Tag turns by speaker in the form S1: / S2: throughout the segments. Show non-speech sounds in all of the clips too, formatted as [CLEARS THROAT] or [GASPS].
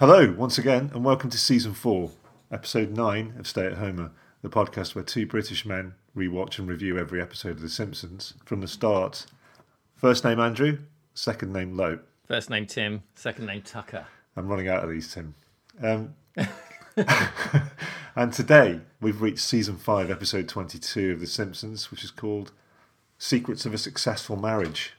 S1: Hello, once again, and welcome to season four, episode nine of Stay at Homer, the podcast where two British men rewatch and review every episode of The Simpsons from the start. First name Andrew, second name Lope.
S2: First name Tim, second name Tucker.
S1: I'm running out of these, Tim. Um, [LAUGHS] and today we've reached season five, episode 22 of The Simpsons, which is called Secrets of a Successful Marriage.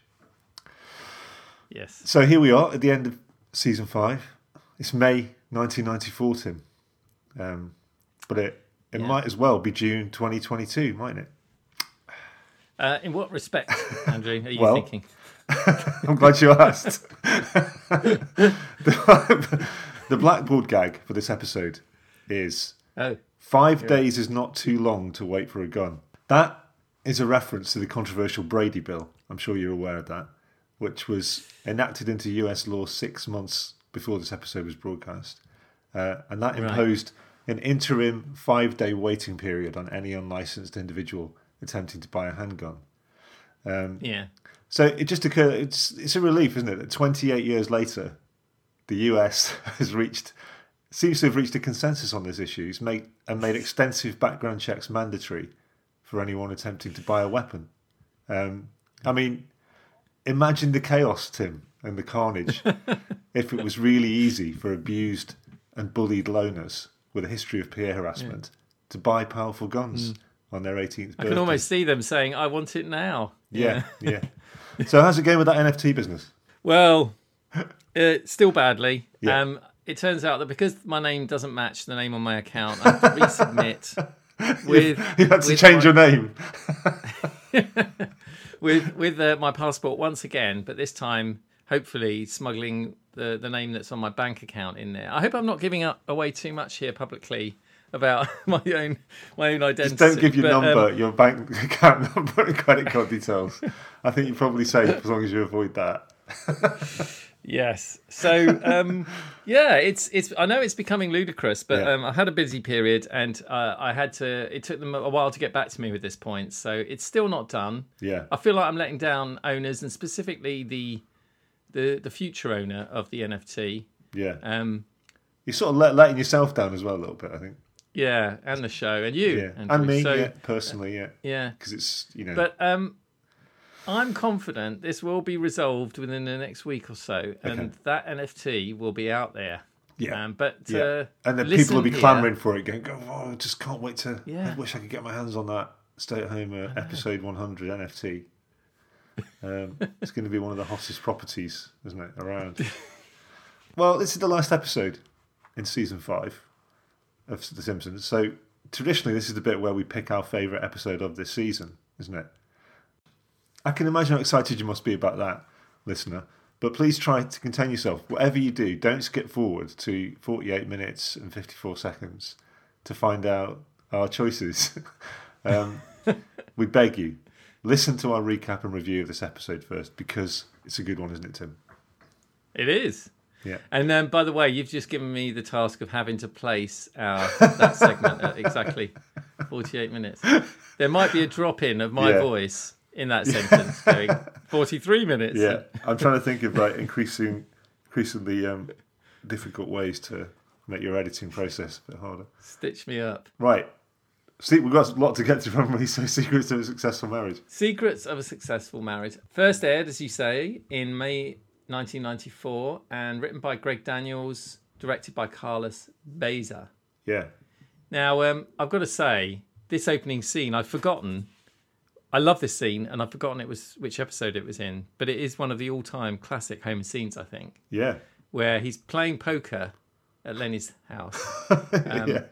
S2: Yes.
S1: So here we are at the end of season five. It's May 1994, Tim. Um, but it, it
S2: Yeah.
S1: might as well be June 2022, mightn't it?
S2: Uh, in what respect, [LAUGHS] Andrew, are you
S1: Well-
S2: thinking? [LAUGHS]
S1: I'm glad you asked. the, [LAUGHS] the blackboard gag for this episode is
S2: Oh,
S1: five days is not too long to wait for a gun. That is a reference to the controversial Brady Bill. I'm sure you're aware of that, which was enacted into US law six months before this episode was broadcast. Uh, and that
S2: Right.
S1: imposed an interim five day waiting period on any unlicensed individual attempting to buy a handgun.
S2: yeah.
S1: So it just occurred. It's it's a relief, isn't it? That 28 years later, the US [LAUGHS] has reached seems to have reached a consensus on this issue. It's made and made extensive background checks mandatory for anyone attempting to buy a weapon. Um, I mean, imagine the chaos, Tim, and the carnage [LAUGHS] if it was really easy for abused and bullied loners with a history of peer harassment to buy powerful guns on their 18th birthday.
S2: I can almost see them saying, I want it now.
S1: Yeah, yeah. so how's it going with that NFT business?
S2: Well, [LAUGHS] uh, still badly.
S1: Yeah.
S2: Um, it turns out that because my name doesn't match the name on my account, I have to resubmit [LAUGHS] with
S1: You had to
S2: with
S1: change
S2: my-
S1: your name.
S2: with with uh, my passport once again, but this time hopefully smuggling the the name that's on my bank account in there. I hope I'm not giving up away too much here publicly about [LAUGHS] my own my own identity.
S1: Just don't give your
S2: but, um,
S1: number, your bank [LAUGHS] account number, and credit card details. I think you're probably safe as long as you avoid that. [LAUGHS]
S2: Yes. So um, yeah, it's it's. I know it's becoming ludicrous, but
S1: Yeah.
S2: um, I had a busy period, and uh, I had to. It took them a while to get back to me with this point, so it's still not done.
S1: Yeah,
S2: I feel like I'm letting down owners, and specifically the the the future owner of the NFT.
S1: yeah.
S2: Um,
S1: You're sort of let, letting yourself down as well a little bit, I think.
S2: yeah, and the show, and you,
S1: Yeah,
S2: Andrew.
S1: and me,
S2: So,
S1: yeah, personally, yeah,
S2: yeah.
S1: because it's you know,
S2: But um, I'm confident this will be resolved within the next week or so, and
S1: Okay.
S2: that NFT will be out there.
S1: yeah,
S2: Um, but
S1: yeah.
S2: uh,
S1: and then people will be
S2: here.
S1: clamouring for it, going, "Go, oh, I just can't wait to.
S2: Yeah.
S1: I wish I could get my hands on that Stay at Home uh, episode 100 NFT." Um, it's going to be one of the hottest properties, isn't it, around? well, this is the last episode in season five of The Simpsons. So traditionally, this is the bit where we pick our favourite episode of this season, isn't it? I can imagine how excited you must be about that, listener. But please try to contain yourself. Whatever you do, don't skip forward to 48 minutes and 54 seconds to find out our choices. [LAUGHS] um, we beg you, listen to our recap and review of this episode first because it's a good one, isn't it, Tim?
S2: It is.
S1: Yeah.
S2: And um, by the way, you've just given me the task of having to place our that segment at exactly [LAUGHS] 48 minutes. There might be a drop in of my
S1: Yeah.
S2: voice in that [LAUGHS] sentence going 43 minutes.
S1: Yeah, I'm trying to think of like increasing, increasingly um, difficult ways to make your editing process a bit harder.
S2: Stitch me up.
S1: Right. See, we've got a lot to get to from we say [LAUGHS] secrets of a successful marriage.
S2: Secrets of a Successful Marriage. First aired, as you say, in May 1994 and written by Greg Daniels, directed by Carlos Baeza.
S1: Yeah.
S2: Now, um, I've got to say, this opening scene, I've forgotten. I love this scene, and I've forgotten it was which episode it was in, but it is one of the all-time classic home scenes, I think,
S1: Yeah.
S2: where he's playing poker at Lenny's house. [LAUGHS]
S1: yeah.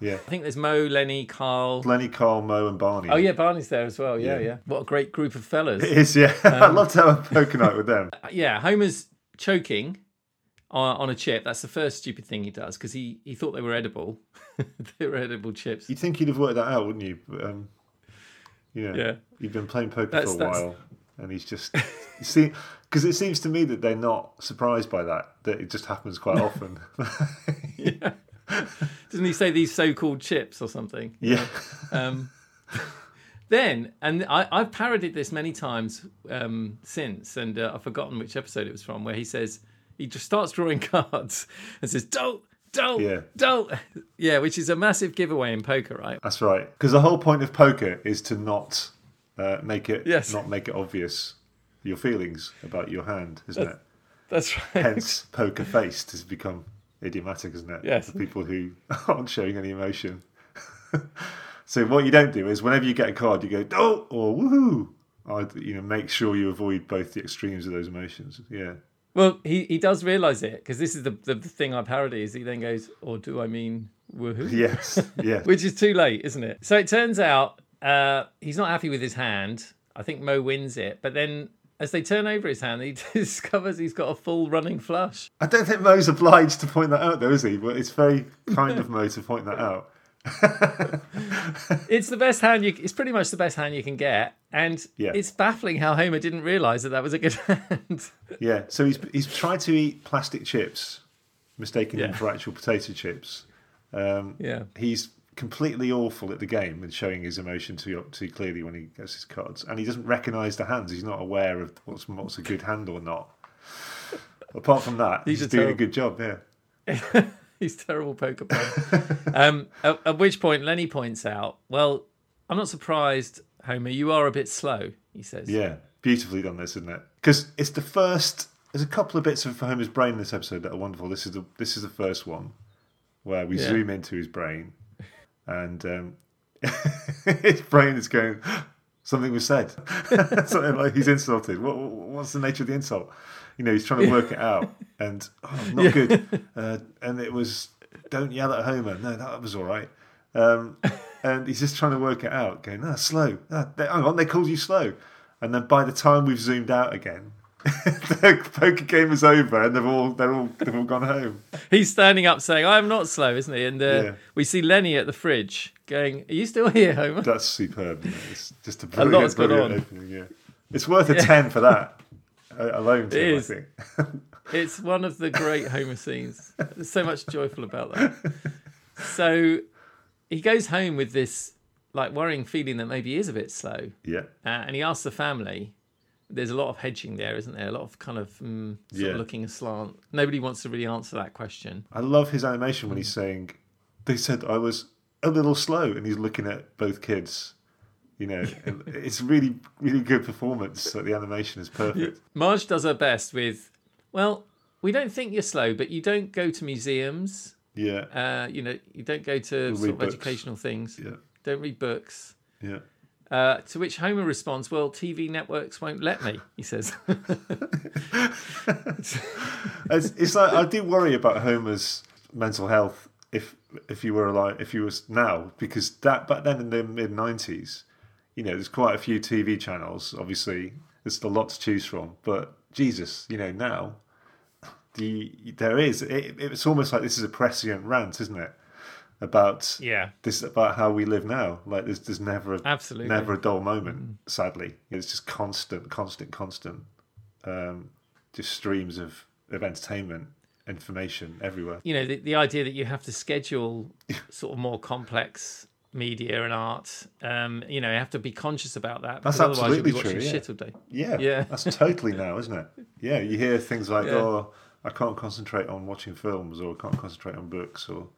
S1: Yeah.
S2: I think there's Moe, Lenny, Carl.
S1: Lenny, Carl, Moe, and Barney.
S2: Oh yeah, Barney's there as well. Yeah,
S1: Yeah.
S2: yeah. What a great group of fellas.
S1: It is, yeah. [LAUGHS] I'd love to have a poker night with them. [LAUGHS]
S2: yeah, Homer's choking on, a chip. That's the first stupid thing he does because he, he thought they were edible. [LAUGHS] they were edible chips.
S1: You'd think he'd have worked that out, wouldn't you? But, um, you know,
S2: Yeah.
S1: he'd been playing poker
S2: That's-
S1: for a
S2: that's-
S1: while, and he's just you see because it seems to me that they're not surprised by that. That it just happens quite often. [LAUGHS]
S2: Doesn't he say these so-called chips or something?
S1: yeah.
S2: Um, [LAUGHS] then, and I, I've parodied this many times um, since, and uh, I've forgotten which episode it was from, where he says, he just starts drawing [LAUGHS] cards and says, "Don't, don't,
S1: Yeah.
S2: don't." Yeah, which is a massive giveaway in poker, right?
S1: That's right. Because the whole point of poker is to not uh, make it
S2: Yes.
S1: not make it obvious your feelings about your hand, isn't it?
S2: That's right.
S1: Hence, poker faced has become idiomatic, isn't it?
S2: Yes.
S1: For people who [LAUGHS] aren't showing any emotion. [LAUGHS] so what you don't do is whenever you get a card, you go oh or woohoo. I you know make sure you avoid both the extremes of those emotions. Yeah.
S2: Well, he, he does realise it because this is the, the the thing I parody. Is he then goes, "Or do I mean woohoo?" [LAUGHS]
S1: Yes. Yeah.
S2: Which is too late, isn't it? So it turns out uh, he's not happy with his hand. I think Moe wins it, but then as they turn over his hand, he [LAUGHS] discovers he's got a full running flush.
S1: I don't think Moe's obliged to point that out, though, is he? But it's very kind of Moe to point that out.
S2: It's the best hand you. It's pretty much the best hand you can get, and
S1: Yeah.
S2: it's baffling how Homer didn't realise that that was a good [LAUGHS] hand.
S1: Yeah, so he's he's tried to eat plastic chips, mistaking them for actual potato chips. Um,
S2: yeah,
S1: he's completely awful at the game and showing his emotion too too clearly when he gets his cards, and he doesn't recognise the hands. He's not aware of what's what's a good hand or not. Apart from that,
S2: He's
S1: he's, doing a good job. Yeah, [LAUGHS]
S2: he's terrible poker player. [LAUGHS] um, at, at which point Lenny points out, "Well, I'm not surprised, Homer. You are a bit slow." He says.
S1: yeah, beautifully done this, isn't it? Because it's the first. There's a couple of bits of Homer's brain in this episode that are wonderful. This is the this is the first one where we
S2: Yeah.
S1: zoom into his brain, and um, [LAUGHS] his brain is going. [GASPS] Something was said. [LAUGHS] Something like he's insulted. What, what's the nature of the insult? You know, he's trying to work it out, and oh, not [LAUGHS] good. Uh, and it was, don't yell at Homer. No, that was all right. Um, and he's just trying to work it out, going, ah, slow. Ah, they, hang on, they called you slow. And then by the time we've zoomed out again, [LAUGHS] the poker game is over, and they've all they're all they've all gone home.
S2: He's standing up saying, "I am not slow," isn't he? And uh,
S1: Yeah.
S2: we see Lenny at the fridge going, "Are you still here, Homer?"
S1: That's superb. it? It's just a brilliant,
S2: A
S1: brilliant,
S2: lot's gone on.
S1: opening. Yeah, it's worth a ten for that [LAUGHS] alone. Tim,
S2: is.
S1: I think. [LAUGHS]
S2: It's one of the great Homer scenes. There's so much joyful about that. So he goes home with this like worrying feeling that maybe he is a bit slow,
S1: yeah,
S2: uh, and he asks the family. There's a lot of hedging there, isn't there? A lot of kind of mm, sort
S1: Yeah.
S2: of looking aslant. Nobody wants to really answer that question.
S1: I love his animation when he's saying, "They said I was a little slow," and he's looking at both kids. You know, [LAUGHS] it's really, really good performance. Like the animation is perfect.
S2: Marge does her best with, well, we don't think you're slow, but you don't go to museums.
S1: Yeah,
S2: Uh, you know, you don't go to
S1: read
S2: sort of
S1: books.
S2: educational things.
S1: yeah,
S2: Don't read books.
S1: yeah.
S2: Uh, to which Homer responds, "Well, TV networks won't let me." He says, [LAUGHS]
S1: It's, it's like I do worry about Homer's mental health if if you were alive, if you was now, because that back then in the mid nineties, you know, there's quite a few TV channels. Obviously, there's a lot to choose from. But Jesus, you know, now the there is. It, it's almost like this is a prescient rant, isn't it? About
S2: "Yeah,
S1: this about how we live now. Like there's there's never a,
S2: absolutely."
S1: never a dull moment. Sadly, it's just constant, constant, constant. Um, just streams of of entertainment, information everywhere.
S2: You know, the, the idea that you have to schedule [LAUGHS] sort of more complex media and art. Um, you know, you have to be conscious about that.
S1: That's
S2: otherwise you'll be
S1: absolutely
S2: watching
S1: true, yeah.
S2: shit all day.
S1: Yeah,
S2: Yeah.
S1: that's totally [LAUGHS] now, isn't it? Yeah, you hear things like,
S2: Yeah.
S1: "Oh, I can't concentrate on watching films," or "I can't concentrate on books," or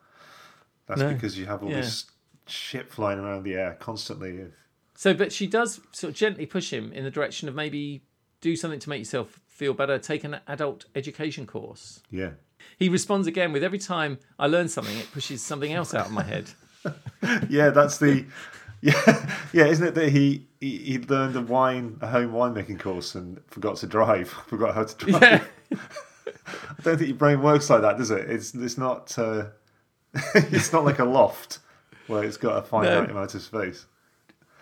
S1: that's
S2: No.
S1: because you have all
S2: Yeah.
S1: this shit flying around the air constantly.
S2: So, but she does sort of gently push him in the direction of maybe do something to make yourself feel better. Take an adult education course.
S1: yeah,
S2: He responds again with every time I learn something, it pushes something else out of my head. [LAUGHS]
S1: yeah, that's the. [LAUGHS] Yeah, yeah, isn't it that he, he he learned a wine a home winemaking course and forgot to drive, [LAUGHS] forgot how to drive.
S2: Yeah.
S1: I don't think your brain works like that, does it? It's it's not uh, [LAUGHS] it's not like a loft where it's got a finite
S2: No.
S1: amount of space.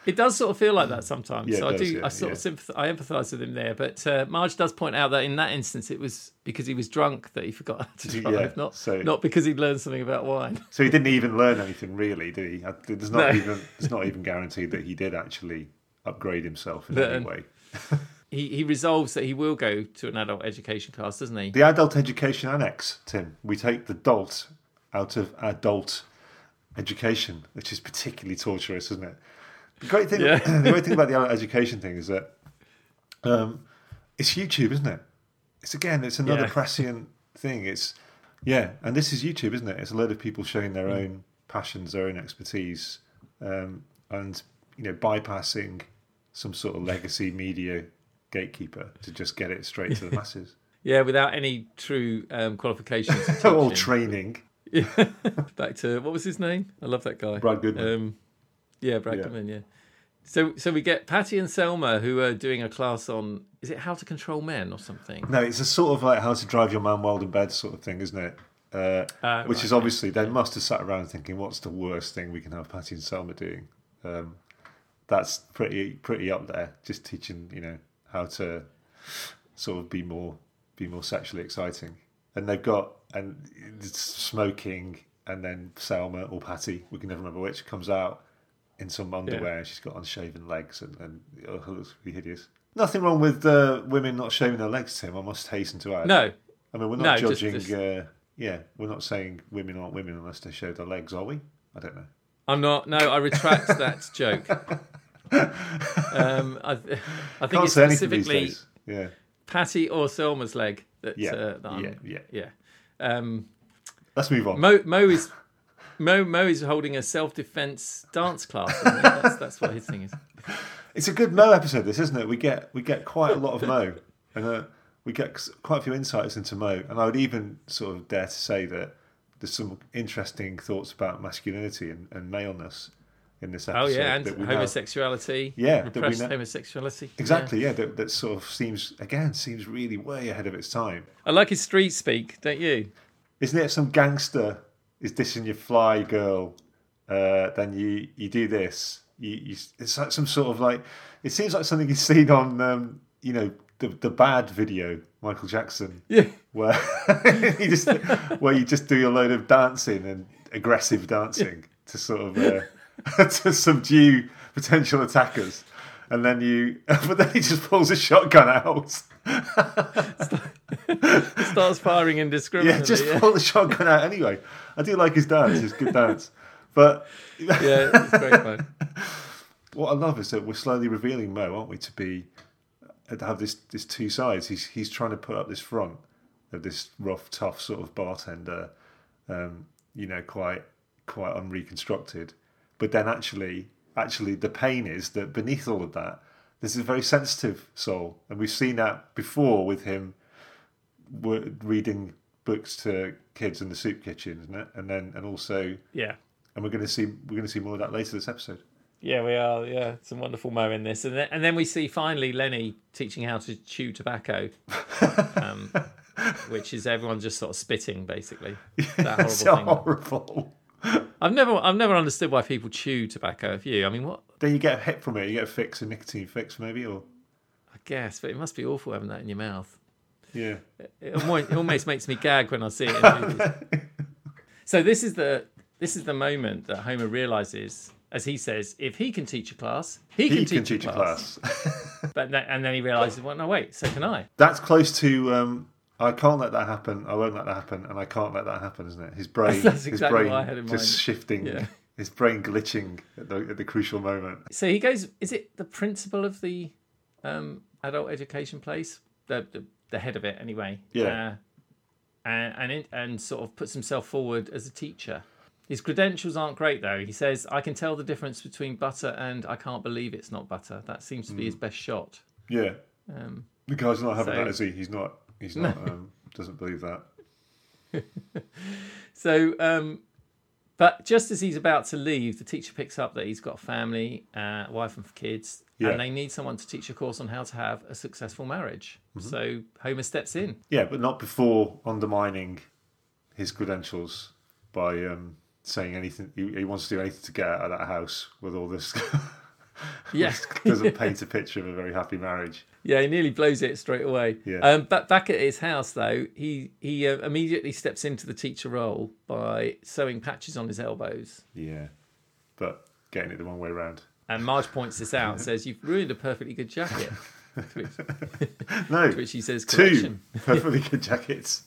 S2: It does sort of feel like that sometimes.
S1: Yeah,
S2: so I
S1: does,
S2: do.
S1: yeah,
S2: I sort
S1: yeah.
S2: of sympath- I empathise with him there. But uh, Marge does point out that in that instance, it was because he was drunk that he forgot how to drive, not
S1: so-
S2: not because he'd learned something about wine.
S1: So he didn't even learn anything really, did he? There's not
S2: No.
S1: even it's not even guaranteed that he did actually upgrade himself in
S2: But,
S1: any way.
S2: He he resolves that he will go to an adult education class, doesn't he?
S1: The adult education annex, Tim. We take the dolt out of adult education, which is particularly torturous, isn't it? The great thing,
S2: Yeah. [LAUGHS]
S1: the great thing about the adult education thing is that um, it's YouTube, isn't it? it's again, it's another
S2: Yeah.
S1: prescient thing. It's yeah, and this is YouTube, isn't it? It's a load of people showing their
S2: Mm.
S1: own passions, their own expertise, um, and you know, bypassing some sort of legacy media gatekeeper to just get it straight to the [LAUGHS] masses.
S2: Yeah, without any true um, qualifications. [LAUGHS] of
S1: All training. [LAUGHS]
S2: Back to what was his name? I love that guy.
S1: Brad Goodman.
S2: Um, yeah, Brad
S1: Yeah.
S2: Goodman. Yeah. So, so we get Patty and Selma who are doing a class on is it how to control men or something?
S1: No, it's a sort of like how to drive your man wild in bed sort of thing, isn't it? Uh,
S2: Ah,
S1: which
S2: right,
S1: is obviously they must have sat around thinking, what's the worst thing we can have Patty and Selma doing? Um, that's pretty pretty up there. Just teaching, you know, how to sort of be more be more sexually exciting. And they've got and it's smoking, and then Selma or Patty, we can never remember which, comes out in some underwear. and She's got unshaven legs, and, and oh, it looks really hideous. Nothing wrong with uh, women not shaving their legs, Tim. I must hasten to add.
S2: No,
S1: I mean, we're not
S2: No,
S1: judging.
S2: just-
S1: Uh, yeah, we're not saying women aren't women unless they show their legs, are we? I don't know.
S2: I'm not. No, I retract [LAUGHS] that joke. [LAUGHS] Um, I, I think
S1: Can't
S2: it's
S1: say anything these
S2: specifically
S1: days. Yeah,
S2: Patty or Selma's leg. That,
S1: Yeah,
S2: uh, that
S1: yeah, yeah.
S2: yeah. Um,
S1: let's move on.
S2: Moe, Moe is Moe, Moe is holding a self defense dance class. That's, [LAUGHS] that's what his thing is.
S1: It's a good Moe episode, this isn't it? We get we get quite a lot of Moe, and uh, we get quite a few insights into Moe. And I would even sort of dare to say that there's some interesting thoughts about masculinity and, and maleness in this episode.
S2: Oh yeah, and
S1: we now-
S2: homosexuality.
S1: Yeah,
S2: repressed homosexuality.
S1: Exactly, yeah. that, that sort of seems again seems really way ahead of its time.
S2: I like his street speak, don't you?
S1: Isn't it some gangster is dissing your fly girl? Uh, then you you do this. You, you it's like some sort of like it seems like something you've seen on um, you know the the bad video Michael Jackson [LAUGHS]
S2: Yeah.
S1: where [LAUGHS] you just where you just do a load of dancing and aggressive dancing [LAUGHS] to sort of uh, [LAUGHS] to subdue potential attackers. And then you, [LAUGHS] but then he just pulls a shotgun out. [LAUGHS]
S2: Starts firing indiscriminately.
S1: Yeah, just
S2: yeah.
S1: pull the shotgun out anyway. I do like his dance; it's good dance. But
S2: yeah, it's great fun.
S1: what I love is that we're slowly revealing Moe, aren't we, to be to have this this two sides. He's he's trying to put up this front of this rough, tough sort of bartender, um, you know, quite quite unreconstructed. But then actually, actually, the pain is that beneath all of that, this is a very sensitive soul, and we've seen that before with him reading books to kids in the soup kitchen, isn't it? And then and also,
S2: Yeah.
S1: and we're going to see we're going to see more of that later this episode.
S2: Yeah, we are. Yeah, some wonderful Moe in this, and then, and then we see finally Lenny teaching how to chew tobacco, [LAUGHS] um, which is everyone just sort of spitting, basically. That horrible
S1: It's
S2: thing.
S1: horrible.
S2: I've never, I've never understood why people chew tobacco. Have you? I mean, what?
S1: Then you get a hit from it. You get a fix, a nicotine fix, maybe, or
S2: I guess, but it must be awful having that in your mouth.
S1: yeah.
S2: It almost, it almost makes me gag when I see it. [LAUGHS] So this is the this is the moment that Homer realizes, as he says, if he can teach a class, he can, teach,
S1: can teach
S2: a class. [LAUGHS] But then, and then he realizes, well, no, wait, so can I?
S1: That's close to. Um, I can't let that happen. I won't let that happen, and I can't let that happen, isn't it? His [LAUGHS] brain,
S2: That's
S1: his brain
S2: what I had in
S1: just
S2: mind.
S1: shifting,
S2: Yeah.
S1: his brain glitching at the, at the crucial moment.
S2: So he goes. Is it the principal of the um, adult education place? The, the the head of it, anyway.
S1: Yeah.
S2: Uh, and and, it, and sort of puts himself forward as a teacher. His credentials aren't great though. He says, "I can tell the difference between butter and I can't believe it's not butter." That seems to be his best shot.
S1: Yeah,
S2: Um,
S1: the guy's not having
S2: So-
S1: that, is he? He's not. He's not. Um, doesn't believe that. [LAUGHS]
S2: So, um, but just as he's about to leave, the teacher picks up that he's got a family, uh, wife and kids,
S1: Yeah.
S2: and they need someone to teach a course on how to have a successful marriage.
S1: Mm-hmm.
S2: So Homer steps in.
S1: Yeah, but not before undermining his credentials by um, saying anything. He, he wants to do anything to get out of that house with all this. [LAUGHS] [LAUGHS]
S2: Yes,
S1: doesn't paint a picture of a very happy marriage.
S2: yeah, he nearly blows it straight away.
S1: Yeah.
S2: Um, but back at his house, though, he he uh, immediately steps into the teacher role by sewing patches on his elbows.
S1: Yeah, but getting it the wrong way around.
S2: And Marge points this out and says, "You've ruined a perfectly good jacket." [LAUGHS] to, which, [LAUGHS]
S1: No,
S2: to which he says,
S1: two perfectly good [LAUGHS] jackets.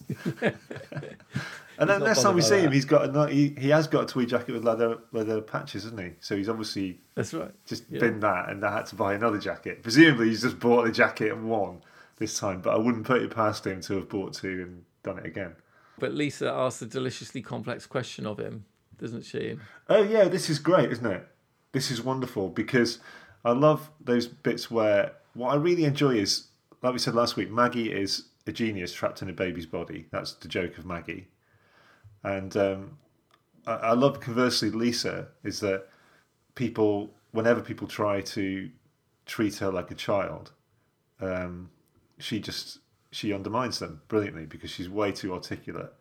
S1: and then next time we see
S2: by
S1: him, he's got a he, he has got a tweed jacket with leather leather patches, hasn't he? So he's obviously
S2: That's right.
S1: just
S2: Yeah.
S1: binned that and had to buy another jacket. Presumably, he's just bought the jacket and one, this time, but I wouldn't put it past him to have bought two and done it again.
S2: But Lisa asks a deliciously complex question of him, doesn't she?
S1: Oh yeah, this is great, isn't it? This is wonderful because I love those bits where what I really enjoy is, like we said last week, Maggie is a genius trapped in a baby's body. That's the joke of Maggie, and um, I, I love conversely Lisa is that people, whenever people try to treat her like a child, um, she just she undermines them brilliantly because she's way too articulate.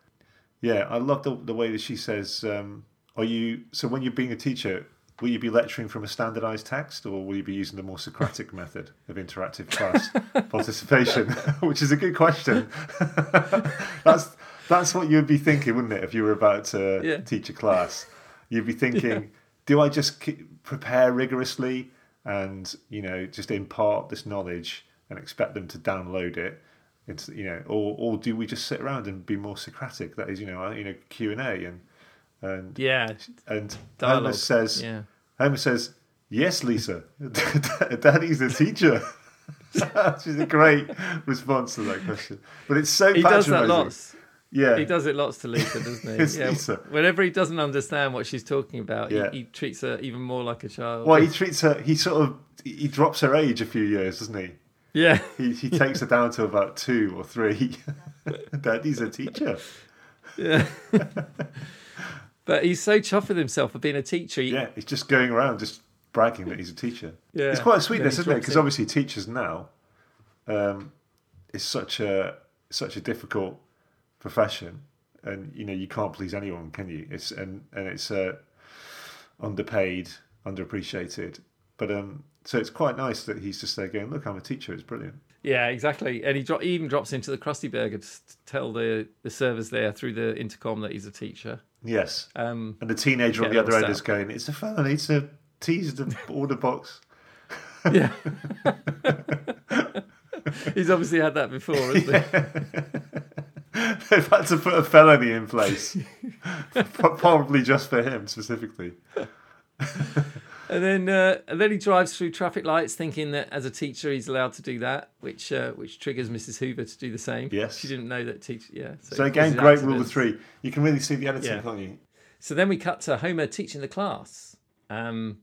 S1: Yeah, I love the the way that she says, um, "Are you so when you're being a teacher?" Will you be lecturing from a standardized text or will you be using the more Socratic [LAUGHS] method of interactive class [LAUGHS] participation? [LAUGHS] Which is a good question. that's that's what you'd be thinking, wouldn't it, if you were about to
S2: Yeah.
S1: teach a class? You'd be thinking, do I just prepare rigorously and, you know, just impart this knowledge and expect them to download it? It's, you know, or, or do we just sit around and be more Socratic? That is, you know, you know, Q and and
S2: Yeah,
S1: and
S2: dialogue.
S1: Homer says,
S2: yeah.
S1: Homer says, "Yes, Lisa, [LAUGHS] Daddy's a teacher." [LAUGHS] Which is a great response to that question, but it's so
S2: He does that lots.
S1: Yeah,
S2: He does it lots to Lisa, doesn't he? [LAUGHS]
S1: It's Lisa.
S2: Whenever he doesn't understand what she's talking about,
S1: Yeah.
S2: he, he treats her even more like a child.
S1: Well, he treats her. He sort of he drops her age a few years, doesn't he?
S2: yeah,
S1: He he takes her down to about two or three. Daddy's a teacher.
S2: yeah. But he's so chuffed with himself for being a teacher. He,
S1: Yeah, he's just going around just bragging that he's a teacher.
S2: Yeah.
S1: It's quite a sweetness, isn't it? Because obviously teachers now um, is such a such a difficult profession, and you know you can't please anyone, can you? It's and and it's uh, underpaid, underappreciated. But um, so it's quite nice that he's just there going, "Look, I'm a teacher. It's brilliant."
S2: Yeah, exactly. And he, dro- he even drops into the Krusty Burger to to tell the, the servers there through the intercom that he's a teacher.
S1: Yes,
S2: Um,
S1: and the teenager on the other end is going, "It's a felony to tease the order box."
S2: yeah. [LAUGHS] he's obviously had that before, hasn't he? [LAUGHS]
S1: They've had to put a felony in place, [LAUGHS] probably just for him specifically.
S2: And then, uh, and then he drives through traffic lights, thinking that as a teacher he's allowed to do that, which uh, which triggers Mrs. Hoover to do the same.
S1: Yes.
S2: she didn't know that teacher. Yeah.
S1: So
S2: he
S1: again, great rule of three. You can really see the editing,
S2: Yeah.
S1: can't you?
S2: So then we cut to Homer teaching the class. Um,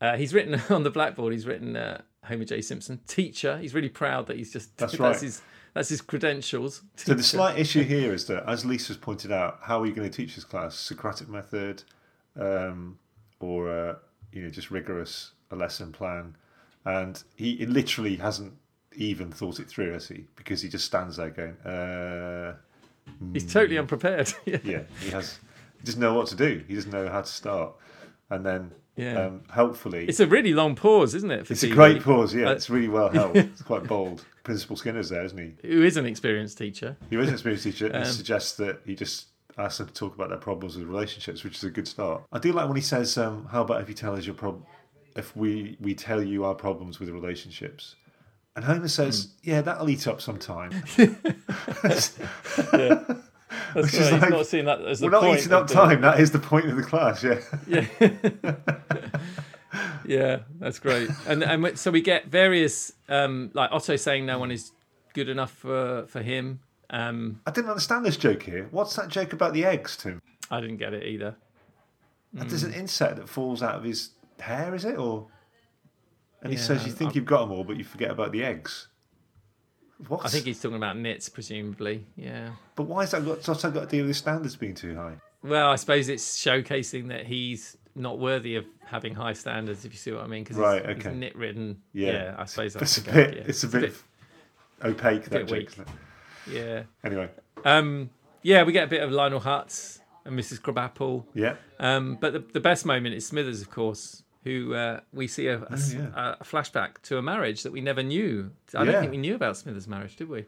S2: uh, he's written [LAUGHS] on the blackboard. He's written uh, Homer J. Simpson, teacher. He's really proud that he's just
S1: That's [LAUGHS]
S2: that's
S1: right.
S2: his that's his credentials.
S1: So the slight issue here is that, as Lisa's pointed out, how are you going to teach this class? Socratic method, um, or uh, you know, just rigorous a lesson plan? And he, he literally hasn't even thought it through, has he? Because he just stands there going, uh,
S2: he's totally unprepared. [LAUGHS] yeah.
S1: yeah, he has. He doesn't know what to do. He doesn't know how to start. And then,
S2: Yeah.
S1: um, helpfully,
S2: It's a really long pause, isn't it? For
S1: It's a great pause, yeah.
S2: Uh,
S1: it's really well held. [LAUGHS] It's quite bold. Principal Skinner's there, isn't he?
S2: Who is an experienced teacher?
S1: He was an experienced teacher and
S2: Um,
S1: suggests that he just asks them to talk about their problems with relationships, which is a good start. I do like when he says, um, "How about if you tell us your problem? if we we tell you our problems with relationships?" And Homer says,
S2: Hmm.
S1: "Yeah, that'll eat up some time. [LAUGHS] [LAUGHS]
S2: Yeah. That's
S1: Which
S2: right.
S1: Like,
S2: not seeing that as the
S1: We're not eating up
S2: the-
S1: time. That is the point of the class. Yeah, [LAUGHS]
S2: Yeah. yeah, that's great. And and so we get various um like Otto saying no one is good enough for for him. Um
S1: I didn't understand this joke here. What's that joke about the eggs, Tim?
S2: I didn't get it either.
S1: There's an insect that falls out of his hair, is it? Or and he says you think
S2: I'm-
S1: you've got them all, but you forget about the eggs. What?
S2: I think he's talking about nits presumably. Yeah.
S1: But why has that got, what's that got to do with his standards being too high?
S2: Well, I suppose it's showcasing that he's not worthy of having high standards if you see what I mean because
S1: Right,
S2: he's,
S1: okay.
S2: he's nit ridden.
S1: Yeah.
S2: Yeah. I suppose that's
S1: It's a bit.
S2: gag, yeah.
S1: It's a bit, opaque. That
S2: bit
S1: joke.
S2: Weak.
S1: isn't it?
S2: yeah.
S1: Anyway,
S2: Um yeah, we get a bit of Lionel Hutz and Mrs. Krabappel.
S1: yeah,
S2: Um, but the, the best moment is Smithers, of course, who uh, we see a, a
S1: Oh, yeah.
S2: a flashback to a marriage that we never knew. I
S1: Yeah.
S2: don't think we knew about Smithers' marriage, did we?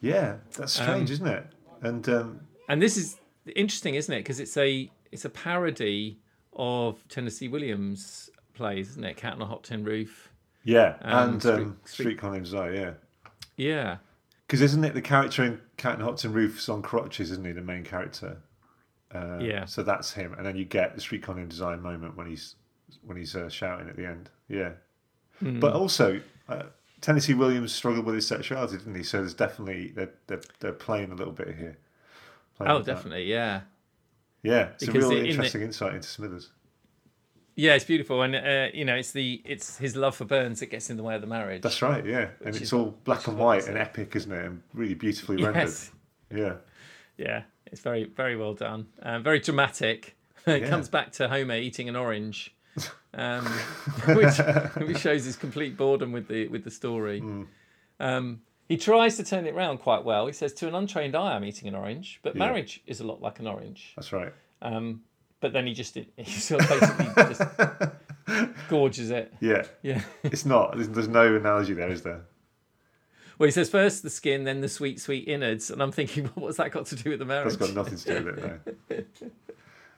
S1: yeah. That's strange,
S2: Um,
S1: isn't it? And um,
S2: And this is interesting, isn't it? Because it's a it's a parody of Tennessee Williams plays, isn't it? Cat on a Hot Tin Roof.
S1: yeah,
S2: um,
S1: and
S2: Street-
S1: um,
S2: Street-
S1: Street Con Desire, yeah.
S2: Yeah,
S1: Because isn't it the character in Cat on a Hot Tin Roof's on crutches, isn't he? The main character. Uh,
S2: Yeah.
S1: So that's him, and then you get the Streetcar Named Desire moment when he's when he's uh, shouting at the end. Yeah.
S2: Hmm.
S1: But also, uh, Tennessee Williams struggled with his sexuality, didn't he? So there's definitely they're they're, they're playing a little bit here.
S2: Oh,
S1: with that.
S2: definitely, yeah.
S1: Yeah, it's
S2: Because
S1: a really
S2: in the-
S1: interesting insight into Smithers.
S2: Yeah, it's beautiful, and uh, you know, it's the it's his love for Burns that gets in the way of the marriage.
S1: That's right. Yeah, and it's all black and white and epic, isn't it? And really beautifully
S2: Yes.
S1: rendered. Yeah.
S2: Yeah, it's very very well done. Um, very dramatic. [LAUGHS] it
S1: Yeah.
S2: comes back to Homer eating an orange, [LAUGHS] um, [LAUGHS] which, which shows his complete boredom with the with the story.
S1: Hmm.
S2: Um, he tries to turn it around quite well. He says, "To an untrained eye, I'm eating an orange, but
S1: Yeah.
S2: marriage is a lot like an orange."
S1: That's right.
S2: Um, but then he just he [LAUGHS] sort of basically just [LAUGHS] gorges it.
S1: Yeah,
S2: Yeah. [LAUGHS]
S1: it's not. There's, no analogy there, is there?
S2: Well, he says first the skin, then the sweet, sweet innards, and I'm thinking, well, what's that got to do with the marriage?
S1: That's got nothing to do with it. No.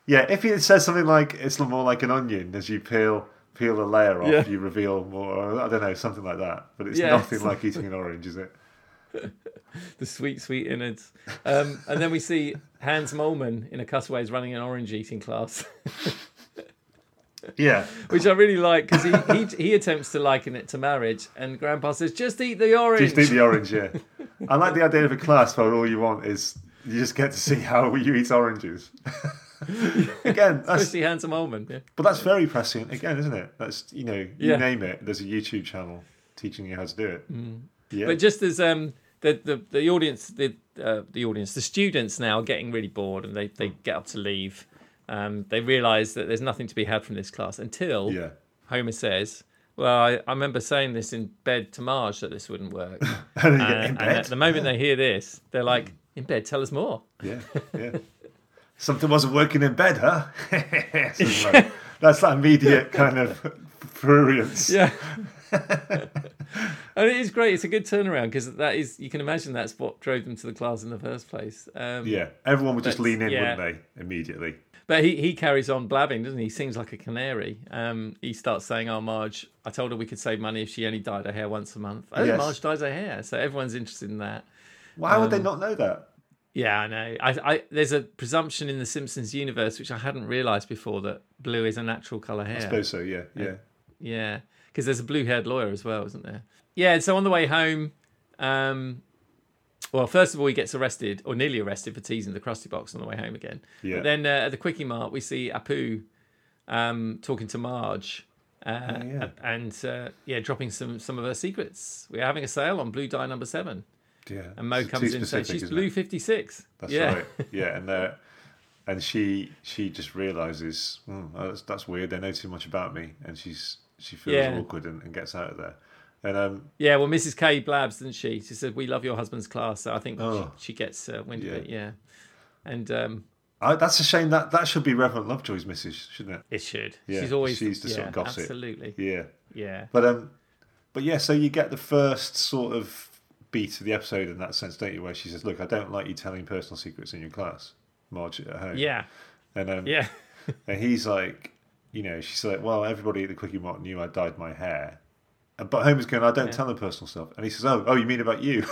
S1: Yeah, if he says something like it's more like an onion, as you peel peel a layer off,
S2: Yeah.
S1: you reveal more. I don't know, something like that. But it's
S2: Yeah,
S1: nothing like eating an orange, is it? [LAUGHS]
S2: the sweet, sweet innards. Um, and then we see Hans Moleman in a cutaways running an orange eating class,
S1: Yeah, [LAUGHS]
S2: which I really like because he, he he attempts to liken it to marriage, and Grandpa says, "Just eat the orange."
S1: just eat the orange. Yeah, I like the idea of a class where all you want is you just get to see how you eat oranges. [LAUGHS] Again, that's
S2: Especially Hans Moleman. Yeah.
S1: But that's very prescient again, isn't it? That's you know, you
S2: Yeah.
S1: name it. There's a YouTube channel teaching you how to do it. Yeah,
S2: But just as um the the, the audience the uh, the audience the students now are getting really bored and they, they get up to leave. Um, they realise that there's nothing to be had from this class until
S1: yeah,
S2: Homer says, "Well, I, I remember saying this in bed to Marge that this wouldn't work." [LAUGHS]
S1: and then
S2: and,
S1: get in
S2: and at the moment they hear this, they're like, "In bed, tell us more."
S1: yeah, [LAUGHS] yeah. Something wasn't working in bed, huh? [LAUGHS] Like- that's that immediate kind of prurience.
S2: Yeah. [LAUGHS] and it is great. It's a good turnaround because that is you can imagine that's what drove them to the class in the first place. Um,
S1: Yeah, everyone would just lean in,
S2: yeah.
S1: wouldn't they? Immediately.
S2: But he, he carries on blabbing, doesn't he? He sings like a canary. Um, he starts saying, "Oh, Marge, I told her we could save money if she only dyed her hair once a month." Oh,
S1: Yes.
S2: Marge dyes her hair, so everyone's interested in that.
S1: Why would
S2: Um,
S1: they not know that?
S2: Yeah, I know. I, I, there's a presumption in the Simpsons universe which I hadn't realised before that blue is a natural colour hair.
S1: I suppose so. Yeah, yeah.
S2: Yeah, because there's a blue-haired lawyer as well, isn't there? Yeah. So on the way home, um, well, first of all, he gets arrested or nearly arrested for teasing the Krusty Box on the way home again.
S1: Yeah.
S2: But then uh, at the Quickie Mart, we see Apu um, talking to Marge. Uh,
S1: Oh, yeah.
S2: And uh, yeah, dropping some some of her secrets. We're having a sale on blue dye number seven,
S1: yeah.
S2: and Moe
S1: It's
S2: comes in saying
S1: specific,
S2: she's blue fifty six.
S1: That's
S2: yeah.
S1: right. [LAUGHS] Yeah, and uh, and she she just realizes oh, that's, that's weird. They know too much about me, and she's she feels
S2: Yeah.
S1: awkward and, and gets out of there. And um,
S2: Yeah, well, Mrs. K blabs, doesn't she? She said, "We love your husband's class." So I think
S1: Oh.
S2: she, she gets uh, wind
S1: Yeah.
S2: of it. Yeah, and um,
S1: I, that's a shame. That that should be Reverend Lovejoy's missus, shouldn't it?
S2: it should.
S1: Yeah,
S2: she's always
S1: she's the sort
S2: yeah,
S1: of gossip.
S2: Absolutely.
S1: Yeah.
S2: Yeah.
S1: But um, but yeah. So you get the first sort of beat of the episode in that sense, don't you? Where she says, "Look, I don't like you telling personal secrets in your class, Marge at home."
S2: Yeah.
S1: And um,
S2: Yeah.
S1: and he's like, you know, she's like, "Well, everybody at the Quickie Mart knew I dyed my hair." But Homer's going, "I don't
S2: Yeah.
S1: tell them personal stuff," and he says, "Oh, oh, you mean about you?"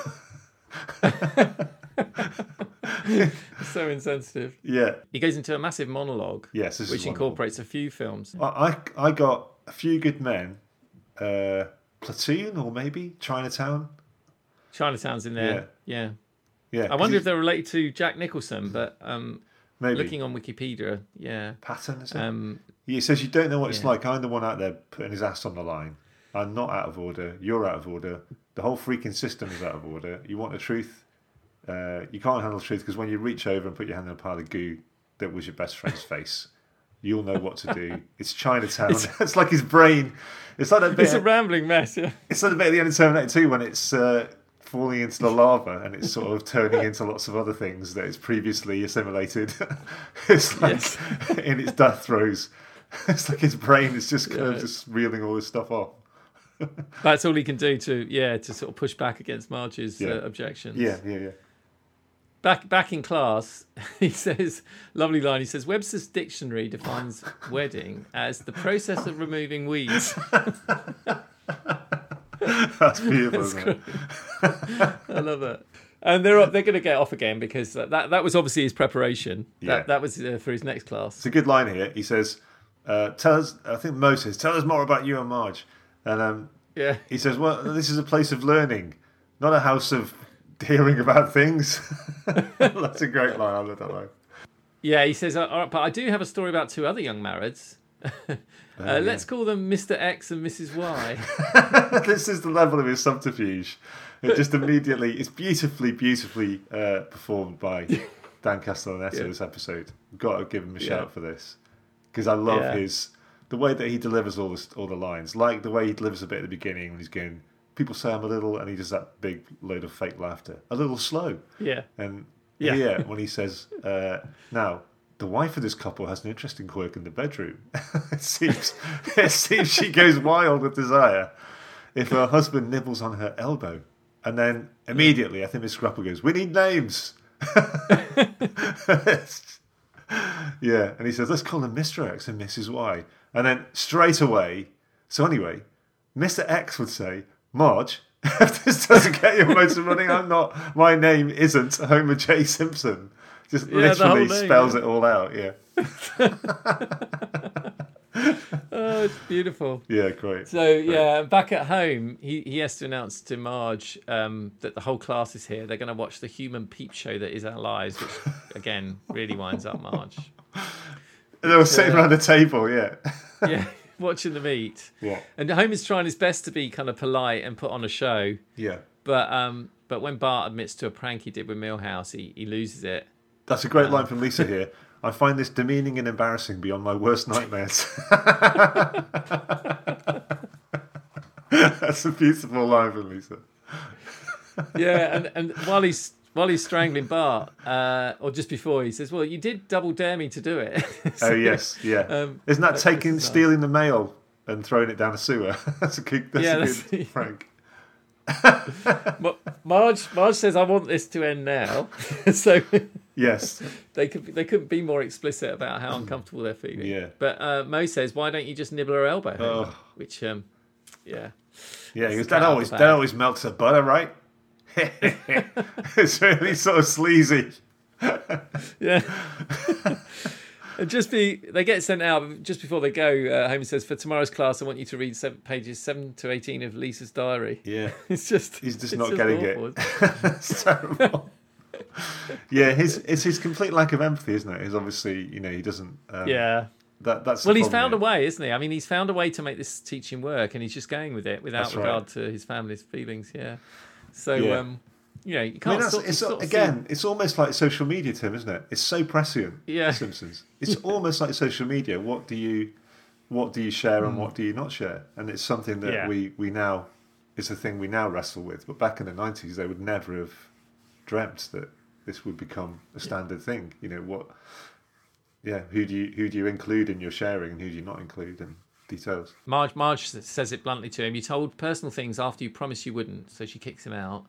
S1: [LAUGHS] [LAUGHS]
S2: so insensitive.
S1: yeah.
S2: He goes into a massive monologue,
S1: Yes.
S2: Which incorporates a few films.
S1: I, I I got a few good men, uh, Platoon or maybe Chinatown.
S2: Chinatown's in there. Yeah.
S1: Yeah,
S2: I wonder if they're related to Jack Nicholson, but um,
S1: maybe
S2: looking on Wikipedia, yeah.
S1: pattern. Is it?
S2: Um,
S1: he says you don't know what it's
S2: yeah.
S1: like. I'm the one out there putting his ass on the line. I'm not out of order. You're out of order. The whole freaking system is out of order. You want the truth? Uh, you can't handle the truth because when you reach over and put your hand in a pile of goo that was your best friend's face, you'll know what to do. It's Chinatown. [LAUGHS] It's, like his brain. It's like that bit.
S2: it's a rambling mess, yeah.
S1: It's like the bit at the end of Terminator 2 when it's uh, falling into the lava and it's sort of turning into lots of other things that it's previously assimilated. [LAUGHS] it's like
S2: Yes. [LAUGHS]
S1: in its death throes. [LAUGHS] It's like his brain is just kind
S2: Yeah.
S1: of just reeling all this stuff off. [LAUGHS]
S2: That's all he can do to, yeah, to sort of push back against Marge's
S1: Yeah.
S2: uh, objections.
S1: Yeah, yeah, yeah.
S2: Back back in class, [LAUGHS] he says, lovely line. He says, Webster's dictionary defines wedding as the process of removing weeds.
S1: That's beautiful, it?
S2: I love that. And they're up, they're going to get off again because that, that was obviously his preparation.
S1: Yeah.
S2: That that was uh, for his next class.
S1: It's a good line here. He says, uh, "Tell us." I think Moe says, "Tell us more about you and Marge." And um,
S2: Yeah.
S1: He says, "Well, this is a place of learning, not a house of hearing about things." [LAUGHS] That's a great line. I love that line.
S2: Yeah, he says, "Uh, all right, but I do have a story about two other young marrieds. [LAUGHS] uh, Let's call them Mr. X and Mrs. Y. [LAUGHS]
S1: this is the level of his subterfuge. It just immediately, it's beautifully, beautifully uh, performed by Dan Castellaneta.
S2: Yeah.
S1: This episode, got to give him a
S2: Yeah.
S1: shout for this because I love
S2: Yeah.
S1: his the way that he delivers all this, all the lines. Like the way he delivers a bit at the beginning when he's going, "People say I'm a little," and he does that big load of fake laughter, a little slow.
S2: yeah.
S1: And
S2: Yeah.
S1: here, [LAUGHS] when he says, uh, "Now, the wife of this couple has an interesting quirk in the bedroom. [LAUGHS] it seems, [LAUGHS] it seems she goes wild with desire if her husband nibbles on her elbow." And then immediately, I think Mrs. Krabappel goes, "We need names." Yeah, and he says, "Let's call them Mister X and Mrs Y." And then straight away, so anyway, Mr. X would say, Marge, [LAUGHS] if this doesn't get your motor running, I'm not, my name isn't Homer J. Simpson. Just
S2: Yeah,
S1: literally
S2: name,
S1: spells
S2: yeah.
S1: it all out, yeah. [LAUGHS]
S2: Oh, it's beautiful.
S1: Yeah, great.
S2: So yeah, back at home, he, he has to announce to Marge um, that the whole class is here. They're going to watch the human peep show that is our lives, which again really winds up Marge.
S1: They were sitting
S2: uh,
S1: around the table, yeah. [LAUGHS]
S2: Yeah, [LAUGHS] watching them eat.
S1: Yeah.
S2: And Homer's trying his best to be kind of polite and put on a show,
S1: Yeah.
S2: but um, but when Bart admits to a prank he did with Milhouse, he, he loses it.
S1: That's a great line from Lisa [LAUGHS] here. I find this demeaning and embarrassing beyond my worst nightmares. That's a beautiful line from Lisa.
S2: Yeah, and, and while he's while he's strangling Bart, uh, or just before, he says, "Well, you did double dare me to do it." So, [LAUGHS]
S1: Oh yes, yeah.
S2: Um,
S1: Isn't that taking stealing the mail and throwing it down a sewer? [LAUGHS] that's a good. That's
S2: Yeah,
S1: a
S2: that's-
S1: good.
S2: Ma- [LAUGHS] Marge Marge says, "I want this to end now," so
S1: Yes,
S2: they could they couldn't be more explicit about how uncomfortable they're feeling.
S1: Yeah.
S2: But uh, Moe says, "Why don't you just nibble her elbow?"
S1: Oh.
S2: Which, um, yeah,
S1: yeah.
S2: Cut
S1: that always that always melts the butter, right? [LAUGHS] it's really sort of sleazy. [LAUGHS]
S2: yeah. [LAUGHS] And just be they get sent out just before they go. Uh, Homer says, "For tomorrow's class, I want you to read seven, pages seven to eighteen of Lisa's diary."
S1: Yeah,
S2: It's just
S1: he's just not getting
S2: awful.
S1: it. it's terrible. yeah, his it's his complete lack of empathy, isn't it? He's obviously you know he doesn't. Um,
S2: Yeah.
S1: that that's.
S2: Well, he's found a way, isn't he? I mean, he's found a way to make this teaching work, and he's just going with it without
S1: That's right.
S2: regard to his family's feelings. Yeah. So,
S1: Yeah.
S2: um, you know, you can't
S1: that's,
S2: sort,
S1: it's
S2: sort of see-
S1: again, it's almost like social media, Tim, isn't it? It's so prescient.
S2: Yeah.
S1: Simpsons. It's [LAUGHS] almost like social media. What do you, what do you share
S2: Hmm.
S1: and what do you not share? And it's something that
S2: Yeah.
S1: we we now, it's a thing we now wrestle with. But back in the nineties, they would never have dreamt that this would become a standard thing. You know what? Yeah. Who do you who do you include in your sharing and who do you not include and details?
S2: Marge, Marge says it bluntly to him. You told personal things after you promised you wouldn't, so she kicks him out.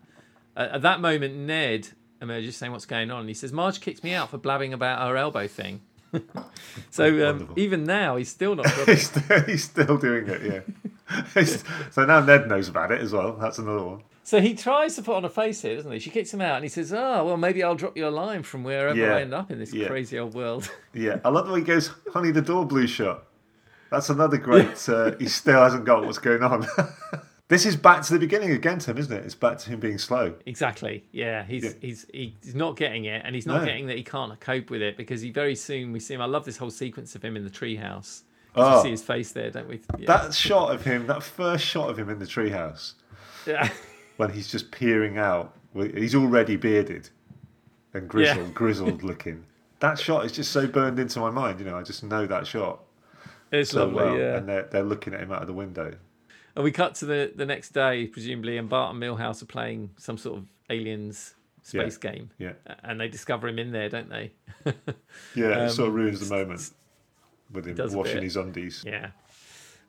S2: Uh, at that moment, Ned emerges saying, "What's going on?" And he says, "Marge kicked me out for blabbing about her elbow thing." [LAUGHS] so um, even now, he's still not. [LAUGHS]
S1: he's, still, he's still doing it. Yeah. [LAUGHS] So now Ned knows about it as well. That's another one.
S2: so he tries to put on a face here, doesn't he? She kicks him out, and he says, "Oh, well, maybe I'll drop you a line from wherever
S1: Yeah.
S2: I end up in this
S1: Yeah.
S2: crazy old world."
S1: Yeah, I love the way he goes, honey, the door blew shut. That's another great, uh, he still hasn't got what's going on. [LAUGHS] this is back to the beginning again, Tim, isn't it? It's back to him being slow.
S2: Exactly. Yeah, he's
S1: Yeah.
S2: he's he's not getting it, and he's not
S1: No.
S2: getting that he can't cope with it because he very soon we see him. I love this whole sequence of him in the treehouse.
S1: Oh.
S2: We see his face there, don't we? Yeah.
S1: That shot of him, that first shot of him in the treehouse,
S2: yeah. [LAUGHS]
S1: when he's just peering out, he's already bearded and grizzled,
S2: Yeah.
S1: grizzled looking. That shot is just so burned into my mind, you know, I just know that shot
S2: it's lovely.
S1: well.
S2: yeah.
S1: And they're, they're looking at him out of the window.
S2: And we cut to the the next day, presumably, and Bart and Milhouse are playing some sort of aliens space game,
S1: Yeah.
S2: and they discover him in there, don't they? [LAUGHS]
S1: Yeah, it sort of
S2: Um,
S1: ruins the moment with him washing his undies.
S2: Yeah.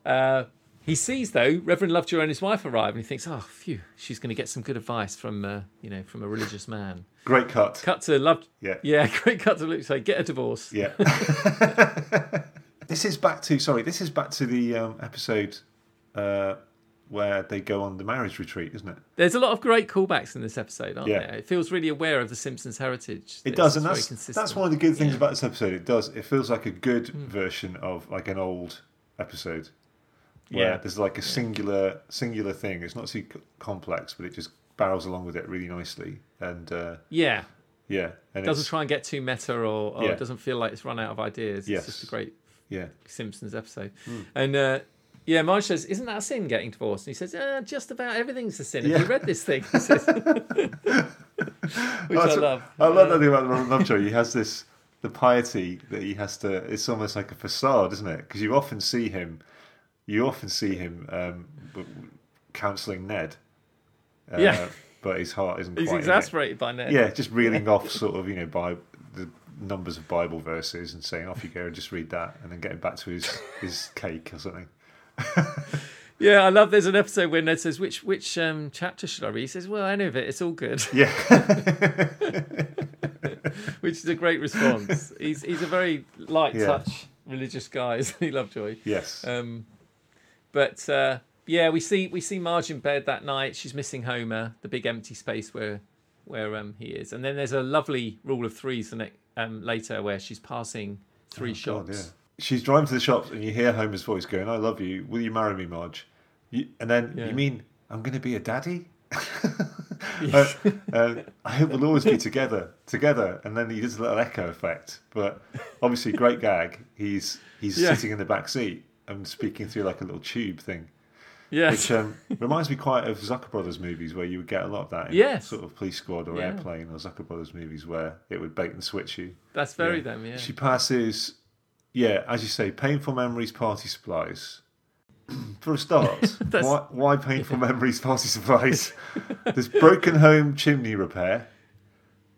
S2: Uh, he sees though Reverend Lovejoy and his wife arrive, and he thinks, "Oh, phew, she's going to get some good advice from uh, you know from a religious man."
S1: Great cut.
S2: Cut to Love.
S1: Yeah.
S2: Yeah, [LAUGHS] great cut to Luke say, "Get a divorce."
S1: Yeah. [LAUGHS] this is back to sorry. This is back to the um, episode uh, where they go on the marriage retreat, isn't it?
S2: There's a lot of great callbacks in this episode, aren't
S1: Yeah.
S2: there? It feels really aware of the Simpsons' heritage.
S1: It does, and that's that's one of the good things
S2: Yeah.
S1: about this episode. It does. It feels like a good
S2: Hmm.
S1: version of like an old episode. where
S2: Yeah.
S1: there's like a singular singular thing. It's not too complex, but it just barrels along with it really nicely. And uh,
S2: Yeah,
S1: yeah, and
S2: doesn't try and get too meta or, or
S1: Yeah.
S2: it doesn't feel like it's run out of ideas.
S1: Yes.
S2: It's just a great
S1: yeah,
S2: Simpsons episode.
S1: Hmm.
S2: And uh, yeah, Marge says, "Isn't that a sin getting divorced?" And he says, uh, "Just about everything's a sin." Have
S1: Yeah.
S2: you read this thing? [LAUGHS] He says, [LAUGHS] which I
S1: That's-
S2: love.
S1: I love
S2: Uh,
S1: that thing about Reverend Lovejoy. He has this the piety that he has to. It's almost like a facade, isn't it? Because you often see him, you often see him um, counselling Ned. Uh,
S2: Yeah.
S1: but his heart isn't.
S2: He's
S1: quite in it.
S2: exasperated by Ned.
S1: Yeah, just reeling [LAUGHS] off sort of you know by the numbers of Bible verses and saying off you go and just read that, and then getting back to his his cake or something. [LAUGHS]
S2: Yeah, I love. There's an episode where Ned says, "Which which um, chapter should I read?" He says, "Well, any of it. It's all good,"
S1: Yeah, [LAUGHS]
S2: which is a great response. he's he's a very light
S1: Yeah.
S2: touch religious guy, isn't he, [LAUGHS] Lovejoy?
S1: yes,
S2: Um, but uh, yeah, we see we see Marge in bed that night. She's missing Homer, the big empty space where where um, he is. And then there's a lovely rule of threes the next, um, later where she's passing three
S1: Oh, God,
S2: shops.
S1: yeah. She's driving to the shops, and you hear Homer's voice going, "I love you. Will you marry me, Marge?" You, and then
S2: Yeah.
S1: you mean I'm going to be a daddy? [LAUGHS] [LAUGHS] uh, uh, I hope we'll always be together, together. And then he does a little echo effect. But obviously, great gag. He's he's [LAUGHS]
S2: Yeah.
S1: sitting in the back seat and speaking through like a little tube thing,
S2: Yes.
S1: which um, reminds me quite of Zucker Brothers movies, where you would get a lot of that. In
S2: Yes.
S1: sort of Police Squad or
S2: Yeah.
S1: Airplane or Zucker Brothers movies, where it would bait and switch you.
S2: That's very
S1: Yeah.
S2: them, yeah.
S1: She passes, yeah, as you say, painful memories, party supplies. [CLEARS THROAT] For a start, [LAUGHS] why, why painful [LAUGHS] memories, party supplies? There's broken home chimney repair,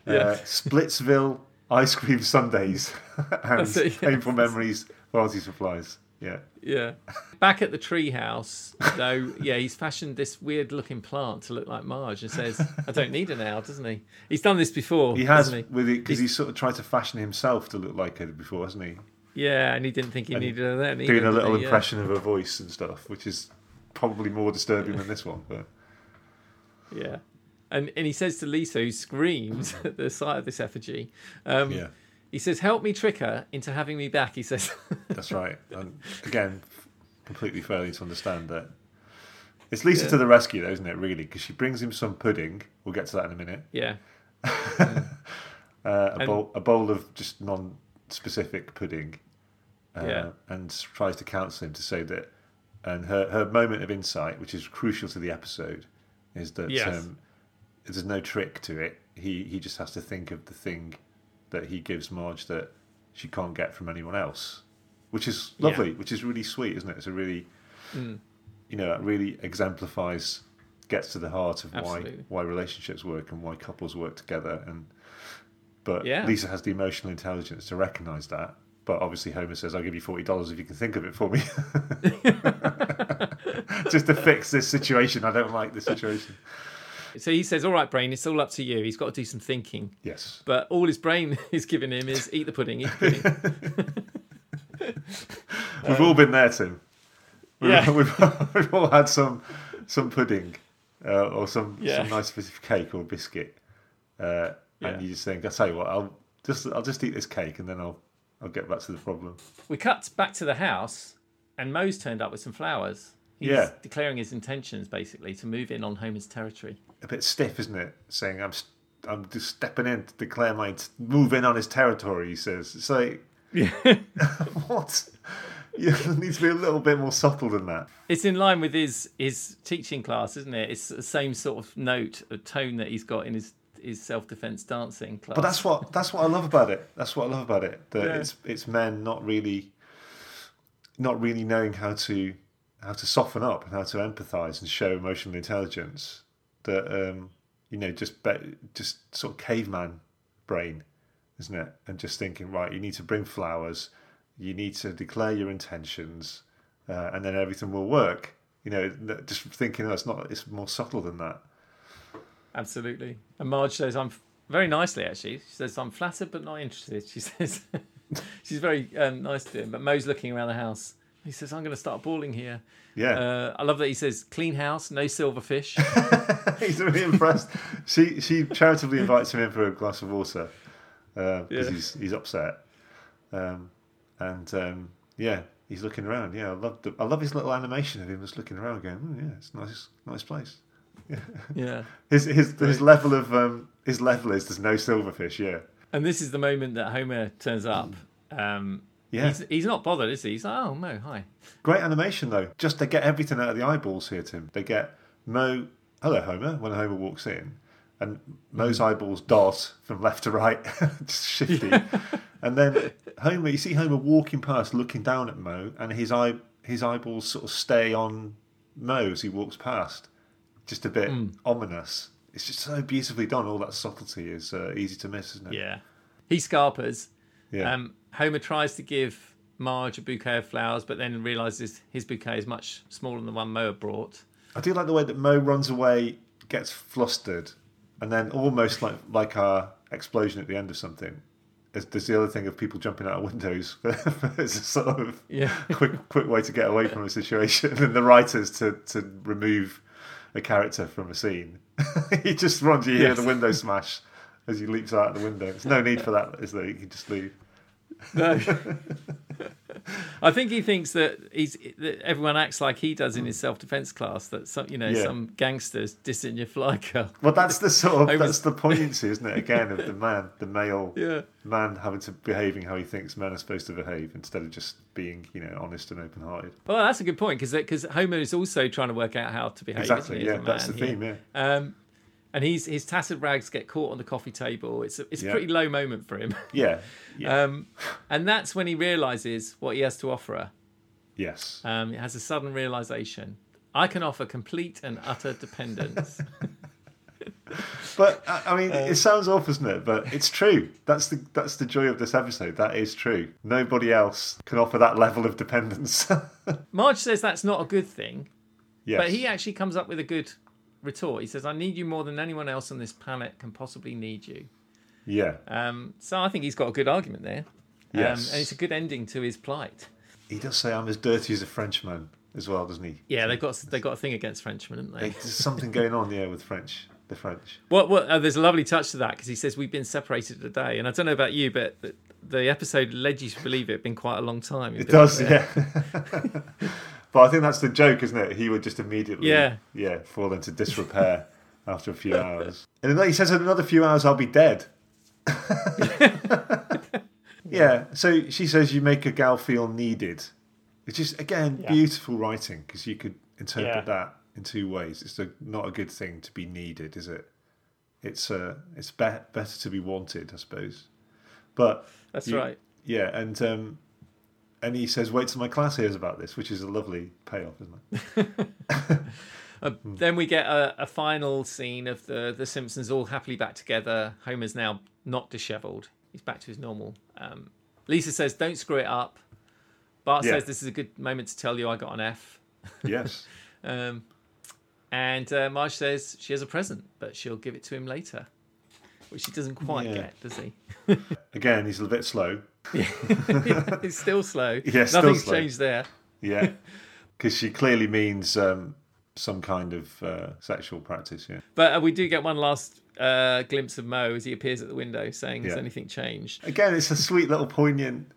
S1: uh,
S2: Yeah.
S1: Splitsville ice cream sundaes, [LAUGHS] and
S2: it, yeah.
S1: painful memories, party supplies. Yeah,
S2: Yeah. Back at the treehouse, though, [LAUGHS] yeah, he's fashioned this weird looking plant to look like Marge and says, I don't need her now, doesn't he? He's done this before.
S1: he has with it because he's sort of tried to fashion himself to look like her before, hasn't he?
S2: Yeah, and he didn't think he
S1: And
S2: needed her then. either,
S1: Doing a little
S2: he? Yeah.
S1: impression of her voice and stuff, which is probably more disturbing than this one. But
S2: Yeah. And and he says to Lisa, who screams [LAUGHS] at the sight of this effigy, um,
S1: yeah.
S2: He says, Help me trick her into having me back. He says, [LAUGHS]
S1: That's right. And again, completely failing to understand that. It's Lisa
S2: Yeah.
S1: to the rescue, though, isn't it? Really, because she brings him some pudding. We'll get to that in a minute.
S2: Yeah. [LAUGHS]
S1: Uh, a
S2: And-
S1: bowl, a bowl of just non-specific pudding, uh,
S2: Yeah.
S1: and tries to counsel him to say that. And her her moment of insight, which is crucial to the episode, is that
S2: Yes.
S1: um, there's no trick to it. He he just has to think of the thing that he gives Marge that she can't get from anyone else, which is
S2: Yeah.
S1: lovely, which is really sweet, isn't it? It's a really
S2: Mm.
S1: you know, that really exemplifies, gets to the heart of why why relationships work and why couples work together. And but
S2: Yeah.
S1: Lisa has the emotional intelligence to recognise that. But obviously, Homer says, "I'll give you forty dollars if you can think of it for me, [LAUGHS] [LAUGHS] just to fix this situation. I don't like this situation."
S2: So he says, All right, brain, it's all up to you. He's got to do some thinking.
S1: Yes,
S2: But all his brain [LAUGHS] is giving him is eat the pudding, eat the pudding. [LAUGHS]
S1: we've all been there, Tim. We've,
S2: Yeah. [LAUGHS]
S1: we've, we've all had some some pudding uh, or some
S2: Yeah.
S1: some nice piece of cake or biscuit, uh,
S2: Yeah.
S1: and you just think, "I tell you what, I'll just I'll just eat this cake and then I'll I'll get back to the problem."
S2: we cut back to the house, and Moe's turned up with some flowers. He's
S1: Yeah.
S2: declaring his intentions, basically, to move in on Homer's territory.
S1: A bit stiff, isn't it? Saying I'm I'm just stepping in to declare my t- move in on his territory. He says, "It's like [LAUGHS] what." [LAUGHS] You need to be a little bit more subtle than that.
S2: It's in line with his his teaching class, isn't it? It's the same sort of note, a tone that he's got in his his self defense dancing class.
S1: But that's what that's what I love about it. That's what I love about it. That
S2: Yeah.
S1: it's it's men not really not really knowing how to how to soften up and how to empathise and show emotional intelligence. That um, you know, just be, just sort of caveman brain, isn't it? And just thinking, right, you need to bring flowers, you need to declare your intentions, uh, and then everything will work. You know, just thinking, oh, it's not. It's more subtle than that.
S2: Absolutely. And Marge says, I'm very nicely, actually. She says, I'm flattered but not interested. [LAUGHS] She says, [LAUGHS] she's very um, nice to him. But Moe's looking around the house. He says, I'm going to start balling here.
S1: Yeah.
S2: Uh, I love that he says, clean house, no silverfish. [LAUGHS]
S1: he's really impressed. She she charitably invites him in for a glass of water because
S2: Yeah.
S1: he's he's upset, um, and um, yeah, He's looking around. Yeah, I love the, I love his little animation of him just looking around, going, oh, "Yeah, it's a nice, nice place."
S2: Yeah. [LAUGHS] yeah.
S1: His his his level of um his level is there's no silverfish. Yeah,
S2: And this is the moment that Homer turns up. Um,
S1: Yeah.
S2: He's, he's not bothered, is he? He's like, oh, Moe, hi.
S1: great animation though. Just they get everything out of the eyeballs here, Tim. They get Moe. Hello, Homer. When Homer walks in, and Moe's eyeballs dart from left to right, [LAUGHS] just shifting. And then Homer, you see Homer walking past, looking down at Moe, and his eye his eyeballs sort of stay on Moe as he walks past. Just a bit ominous. It's just so beautifully done. All that subtlety is uh, easy to miss, isn't it?
S2: Yeah. He scarpers.
S1: Yeah.
S2: Um, Homer tries to give Marge a bouquet of flowers, but then realizes his bouquet is much smaller than the one Moe had brought.
S1: I do like the way that Moe runs away, gets flustered, and then almost like like our explosion at the end of something. There's, there's the other thing of people jumping out of windows. [LAUGHS] it's a sort of
S2: Yeah. [LAUGHS]
S1: quick quick way to get away from a situation, and the writers to to remove a character from a scene. [LAUGHS] he just runs. You hear
S2: Yes.
S1: the window smash as he leaps out of the window. There's no need for that, is there? You can just leave.
S2: No. [LAUGHS] I think he thinks that he's that everyone acts like he does in his self-defense class. That some, you know,
S1: Yeah.
S2: some gangsters dissing your fly girl.
S1: Well, that's the sort of [LAUGHS] that's the poignancy, isn't it? Again, of the man, the male [LAUGHS]
S2: Yeah.
S1: man having to behaving how he thinks men are supposed to behave instead of just being, you know, honest and open-hearted.
S2: Well, that's a good point because because Homer is also trying to work out how to behave. isn't
S1: Exactly. Yeah, that's the theme.
S2: here.
S1: Yeah.
S2: Um, and he's his tattered rags get caught on the coffee table. It's a, it's a
S1: Yeah.
S2: pretty low moment for him.
S1: Yeah. [LAUGHS] Yeah.
S2: Um, and that's when he realizes what he has to offer her.
S1: yes.
S2: Um, it has a sudden realization. I can offer complete and utter dependence. [LAUGHS]
S1: But I I mean,
S2: Um,
S1: it sounds off, doesn't it? But it's true. That's the that's the joy of this episode. That is true. Nobody else can offer that level of dependence. [LAUGHS]
S2: Marge says that's not a good thing,
S1: yes.
S2: but he actually comes up with a good retort. He says, "I need you more than anyone else on this planet can possibly need you."
S1: Yeah.
S2: Um, so I think he's got a good argument there.
S1: Yes.
S2: Um, and it's a good ending to his plight.
S1: He does say, "I'm as dirty as a Frenchman," as well, doesn't he?
S2: Yeah, they've got they've got a thing against Frenchmen, haven't they?
S1: There's something going on, yeah, with French. The French.
S2: What? What? Uh, there's a lovely touch to that because he says we've been separated today, and I don't know about you, but the, the episode led you to believe it had been quite a long time.
S1: It does, yeah. [LAUGHS] but I think that's the joke, isn't it? He would just immediately,
S2: Yeah.
S1: yeah, fall into disrepair after a few hours. And then he says, "In another few hours, I'll be dead." [LAUGHS] yeah. So she says, "You make a gal feel needed," It's just, again
S2: Yeah.
S1: beautiful writing because you could interpret
S2: Yeah.
S1: that in two ways. It's a, not a good thing to be needed, is it? It's uh, it's be- better to be wanted, I suppose. But
S2: That's
S1: you-
S2: right.
S1: yeah, and um, and he says, "Wait till my class hears about this," which is a lovely payoff, isn't it? [LAUGHS] [LAUGHS]
S2: Uh, then we get a, a final scene of the the Simpsons all happily back together. Homer's now not dishevelled; he's back to his normal. Um, Lisa says, "Don't screw it up." Bart
S1: Yeah.
S2: says, "This is a good moment to tell you I got an F." [LAUGHS]
S1: Yes.
S2: Um, and uh, Marge says she has a present, but she'll give it to him later, which he doesn't quite
S1: Yeah.
S2: get, does he? [LAUGHS]
S1: Again, he's a bit slow. [LAUGHS]
S2: He's still slow. [LAUGHS]
S1: Yeah,
S2: Nothing's
S1: slow.
S2: changed there.
S1: Yeah, because she clearly means um, some kind of uh, sexual practice. Yeah.
S2: But uh, we do get one last uh, glimpse of Moe as he appears at the window, saying, "Has
S1: Yeah.
S2: anything changed?"
S1: Again, it's a sweet little poignant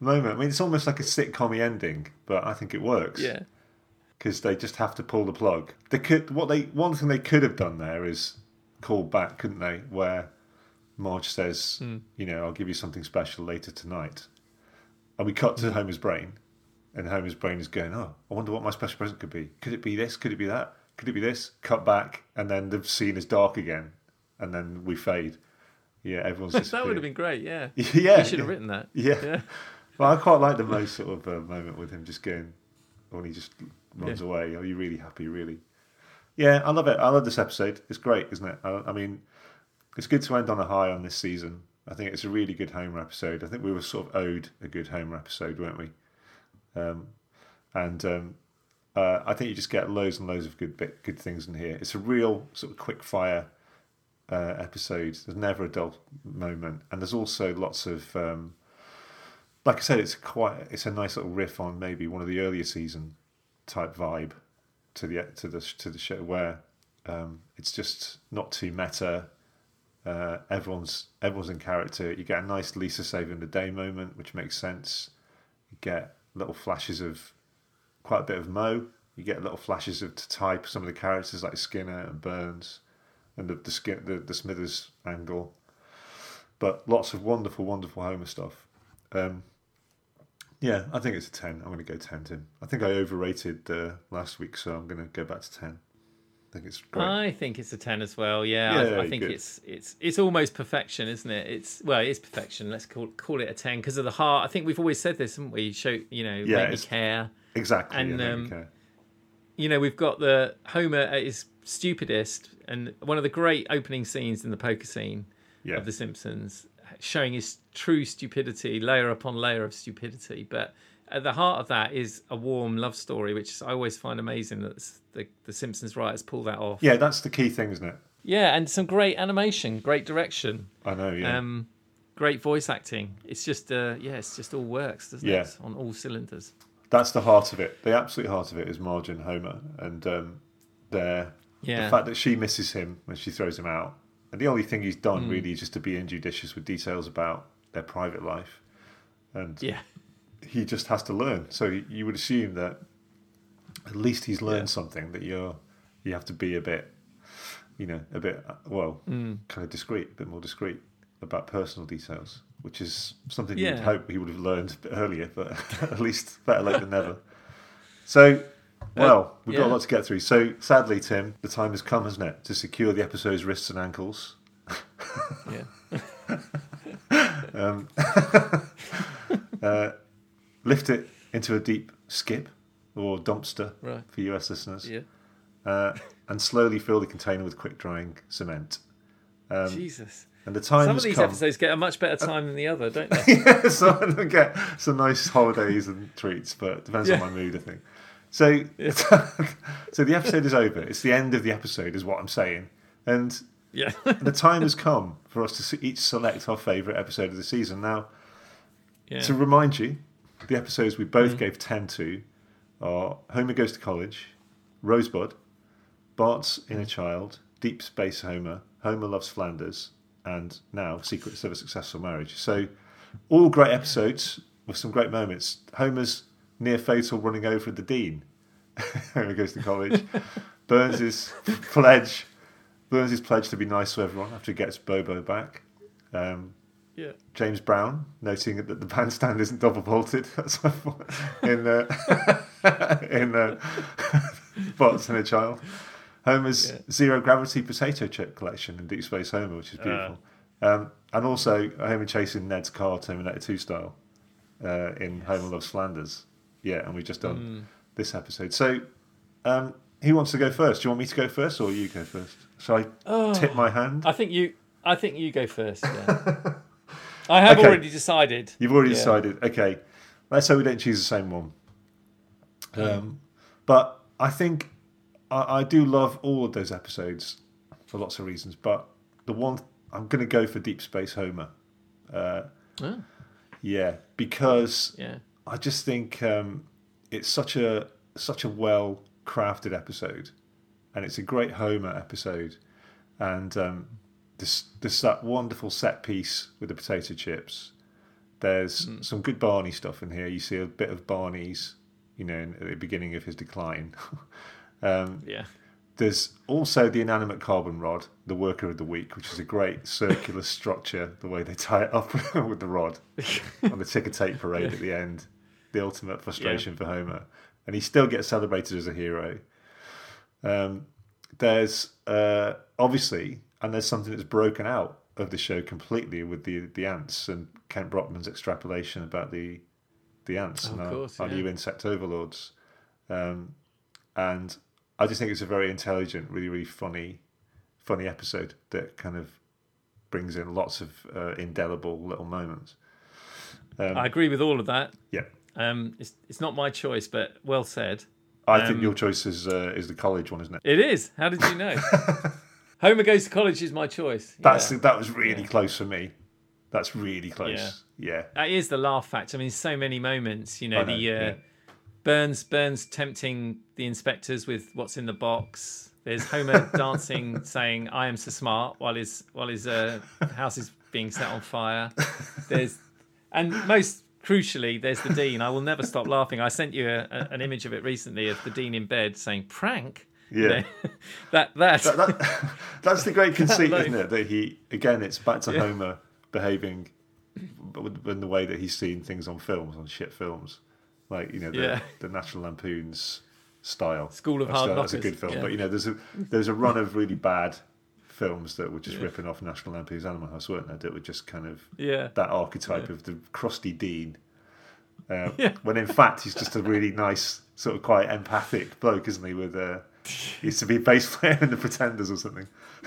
S1: moment. I mean, it's almost like a sitcom ending, but I think it works.
S2: Yeah,
S1: because they just have to pull the plug. They could what they one thing they could have done there is called back, couldn't they? Where Marge says,
S2: Hmm.
S1: you know, I'll give you something special later tonight, and we cut
S2: Hmm.
S1: to Homer's brain, and Homer's brain is going, oh, I wonder what my special present could be. Could it be this? Could it be that? Could it be this? Cut back, and then the scene is dark again, and then we fade. Yeah, everyone's [LAUGHS]
S2: that would have been great. Yeah, [LAUGHS]
S1: yeah,
S2: he should have written that.
S1: yeah.
S2: Yeah, [LAUGHS]
S1: Well, I quite like the most sort of uh, moment with him just going when he just runs
S2: Yeah.
S1: away. Are you really happy? Really? Yeah, I love it. I love this episode. It's great, isn't it? I, I mean, it's good to end on a high on this season. I think it's a really good Homer episode. I think we were sort of owed a good Homer episode, weren't we? Um, and um, uh, I think you just get loads and loads of good bit, good things in here. It's a real sort of quick fire uh, episode. There's never a dull moment, and there's also lots of um, like I said, it's quite it's a nice little riff on maybe one of the earlier season type vibe to the to the to the show where um, it's just not too meta. Uh, everyone's everyone's in character. You get a nice Lisa saving the day moment, which makes sense. You get little flashes of quite a bit of Moe. You get little flashes of type some of the characters like Skinner and Burns, and the the, skin, the the Smithers angle. But lots of wonderful, wonderful Homer stuff. Um, yeah, I think it's a ten. I'm going to go ten. Tim. I think I overrated uh, last week, so I'm going to go back to ten. I think it's great.
S2: I think it's a ten as well. Yeah,
S1: Yeah,
S2: I, I think
S1: good.
S2: it's it's it's almost perfection, isn't it? It's well, it is perfection. Let's call call it a ten because of the heart. I think we've always said this, haven't we? Show you know,
S1: Yeah,
S2: make me care.
S1: exactly.
S2: and, um. You know, we've got the Homer at his stupidest, and one of the great opening scenes in the poker scene
S1: yeah.
S2: of The Simpsons, showing his true stupidity, layer upon layer of stupidity. But at the heart of that is a warm love story, which I always find amazing that the, the Simpsons writers pull that off.
S1: yeah, that's the key thing, isn't it?
S2: Yeah, and some great animation, great direction,
S1: I know. Yeah.
S2: um, great voice acting. It's just, uh, yeah, it's just all works, doesn't
S1: Yeah.
S2: it? On all cylinders.
S1: That's the heart of it. The absolute heart of it is Marge and Homer, and um, their
S2: Yeah.
S1: the fact that she misses him when she throws him out, and the only thing he's done
S2: Hmm.
S1: really is just to be injudicious with details about their private life, and
S2: Yeah,
S1: he just has to learn. So you would assume that at least he's learned
S2: Yeah.
S1: something that you're you have to be a bit, you know, a bit uh, well,
S2: Hmm.
S1: kind of discreet, a bit more discreet about personal details, which is something
S2: Yeah.
S1: hope he would have learned a bit earlier, but [LAUGHS] at least better late than never. So. Well, we've got a lot to get through. So, sadly, Tim, the time has come, hasn't it, to secure the episode's wrists and ankles.
S2: yeah. [LAUGHS]
S1: Um, [LAUGHS] uh, lift it into a deep skip or dumpster
S2: Right.
S1: for US listeners,
S2: Yeah.
S1: uh, and slowly fill the container with quick drying cement. Um,
S2: Jesus.
S1: and the time
S2: Some of these
S1: come.
S2: episodes get a much better time than the other, don't [LAUGHS] they?
S1: yeah, some of them get some nice holidays and treats, but it depends on my mood, I think. So, [LAUGHS] so the episode is over. It's the end of the episode, is what I'm saying, and
S2: yeah. [LAUGHS]
S1: the time has come for us to each select our favourite episode of the season. Now,
S2: yeah.
S1: To remind you, the episodes we both
S2: Mm.
S1: gave 10 to are Homer Goes to College, Rosebud, Bart's Inner
S2: Mm.
S1: Child, Deep Space Homer, Homer Loves Flanders, and now Secrets of a Successful Marriage. So, all great episodes with some great moments. Homer's near fatal running over the Dean. [LAUGHS] Homer Goes to College. [LAUGHS] Burns' pledge. Burns' pledge to be nice to everyone after he gets Bobo back. Um,
S2: yeah.
S1: James Brown noting that the bandstand isn't double vaulted. [LAUGHS] That's my point. in uh, [LAUGHS] in uh, [LAUGHS] Bart's Inner Child. Homer's
S2: Yeah.
S1: zero gravity potato chip collection in Deep Space Homer, which is beautiful. um, and also Homer chasing Ned's car Terminator 2 style uh, in Homer Loves Flanders. Yeah, and we've just done this episode. So, um, who wants to go first? Do you want me to go first or you go first? Shall I
S2: Oh.
S1: tip my hand?
S2: I think you. I think you go first. Yeah. I have
S1: Okay.
S2: already decided.
S1: You've already
S2: Yeah.
S1: decided. Okay, let's hope we don't choose the same one. Um, but I think I, I do love all of those episodes for lots of reasons. But the one I'm going to go for Deep Space Homer. Uh,
S2: Oh,
S1: yeah, because
S2: yeah.
S1: I just think um, it's such a such a well crafted episode, and it's a great Homer episode, and um, this this that wonderful set piece with the potato chips. There's some good Barney stuff in here. You see a bit of Barney's, you know, in- at the beginning of his decline. [LAUGHS] um,
S2: Yeah.
S1: there's also the inanimate carbon rod, the worker of the week, which is a great circular [LAUGHS] structure, the way they tie it up [LAUGHS] with the rod on the ticker tape parade at the end. The ultimate frustration for Homer. And he still gets celebrated as a hero. Um, there's uh, obviously, and there's something that's broken out of the show completely with the the ants and Kent Brockman's extrapolation about the the ants
S2: Oh,
S1: and our,
S2: course,
S1: our
S2: yeah.
S1: new insect overlords. Um, and I just think it's a very intelligent, really, really funny, funny episode that kind of brings in lots of uh, indelible little moments. Um,
S2: I agree with all of that.
S1: yeah,
S2: Um, it's it's not my choice, but well said.
S1: I think
S2: Um,
S1: your choice is uh, is the college one, isn't it?
S2: It is. How did you know? [LAUGHS] Homer goes to college is my choice.
S1: That's
S2: Yeah.
S1: that was really close for me. That's really close. Yeah,
S2: That is the laugh factor. I mean, so many moments. You know,
S1: know,
S2: the uh,
S1: yeah.
S2: Burns Burns tempting the inspectors with what's in the box. There's Homer [LAUGHS] dancing, saying "I am so smart" while his while his uh, house is being set on fire. There's and most crucially, there's the dean. I will never stop laughing. I sent you a, a, an image of it recently of the dean in bed saying "prank."
S1: Yeah. [LAUGHS]
S2: that that,
S1: That- that- [LAUGHS] that's the great [LAUGHS] conceit, isn't it? That he again, it's back to
S2: Yeah.
S1: Homer behaving in the way that he's seen things on films, on shit films, like you know the,
S2: Yeah.
S1: the National Lampoon's style.
S2: School of
S1: That's
S2: Hard
S1: a- That's a good film,
S2: yeah.
S1: but you know, there's a there's a run of really bad films that were just
S2: Yeah.
S1: ripping off National Lampoon's Animal House, weren't there? That were just kind of
S2: yeah,
S1: that archetype of the crusty dean. Uh. When in fact he's just a really nice, sort of quite empathic bloke, isn't he? With uh, he [LAUGHS] used to be a bass player in the Pretenders or something.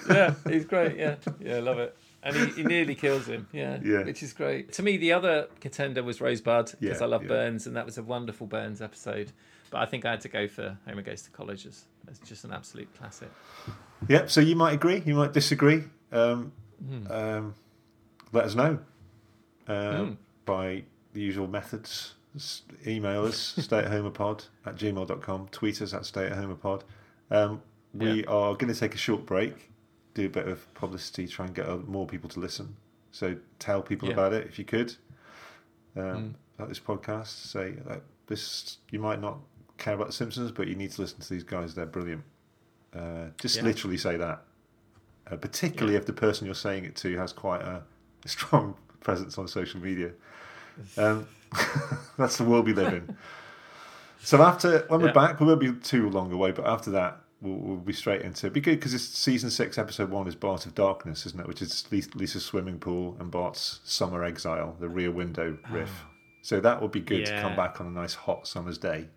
S2: yeah, he's [LAUGHS] great. Yeah, yeah, I love it. And he, he nearly kills him. Yeah,
S1: Yeah.
S2: which is great. To me, the other contender was Rosebud because
S1: Yeah,
S2: I love
S1: yeah.
S2: Burns, and that was a wonderful Burns episode. But I think I had to go for Homer Goes to College as, as just an absolute classic.
S1: Yep. So you might agree, you might disagree. Um,
S2: Hmm.
S1: um, let us know um,
S2: Mm.
S1: by the usual methods. Email us, [LAUGHS] stayathomerpod at gmail.com. Tweet us at stayathomerpod. Um, we are going to take a short break, do a bit of publicity, try and get uh, more people to listen. So tell people
S2: Yeah.
S1: about it if you could. Um,
S2: Mm.
S1: About this podcast, say that this you might not care about the Simpsons, but you need to listen to these guys. They're brilliant. Uh, just
S2: Yeah.
S1: literally say that. Uh, particularly
S2: Yeah.
S1: if the person you're saying it to has quite a [LAUGHS] strong presence on social media. Um, [LAUGHS] that's the world we live in. [LAUGHS] So after when we're
S2: Yeah.
S1: back, we won't be too long away, but after that, we'll, we'll be straight into it. Be good because it's season six, episode one is Bart of Darkness, isn't it? Which is Lisa's swimming pool and Bart's summer exile, the rear window riff. So that would be good to come back on a nice hot summer's day.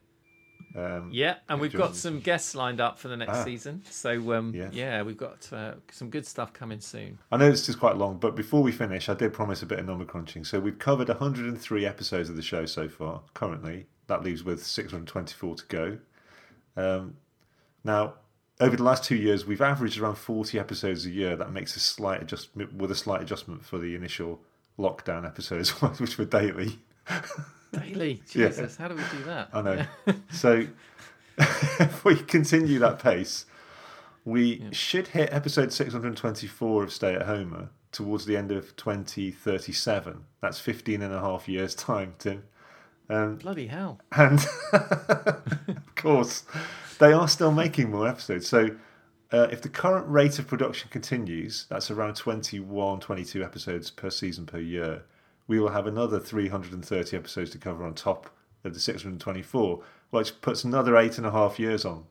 S1: Um,
S2: Yeah, and we've got some guests lined up for the next
S1: Ah.
S2: season. So um,
S1: Yeah.
S2: yeah. we've got uh, some good stuff coming soon.
S1: I know this is quite long, but before we finish, I did promise a bit of number crunching. So we've covered 103 episodes of the show so far. Currently, that leaves with 624 to go. Um, now, over the last two years, we've averaged around 40 episodes a year. That makes a slight adjustment, with a slight adjustment for the initial lockdown episodes, [LAUGHS] which were daily.
S2: Daily, [LAUGHS]
S1: Yeah.
S2: Jesus, how do we do that?
S1: I know. [LAUGHS] so if we continue that pace, we should hit episode 624 of Stay at Homer towards the end of 2037. That's 15 and a half years' time, Tim. Um,
S2: Bloody hell!
S1: and [LAUGHS] of course, they are still making more episodes. So uh, if the current rate of production continues, that's around 21, 22 episodes per season per year, we will have another 330 episodes to cover on top of the 624, which puts another eight and a half years on.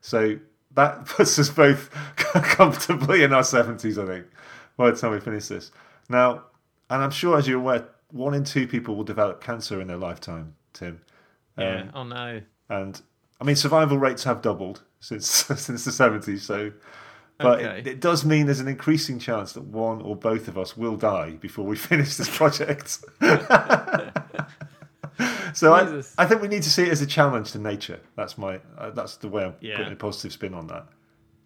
S1: So that [LAUGHS] puts us both [LAUGHS] comfortably in our 70s, I think, by the time we finish this. Now, and I'm sure, as you're aware, one in two people will develop cancer in their lifetime, Tim.
S2: Yeah.
S1: Um,
S2: oh no.
S1: and I mean, survival rates have doubled since [LAUGHS] since the 70s. So, but
S2: Okay.
S1: it, it does mean there's an increasing chance that one or both of us will die before we [LAUGHS] finish this project. [LAUGHS] so I, I think we need to see it as a challenge to nature. That's my uh, that's the way I'm
S2: Yeah.
S1: putting a positive spin on that.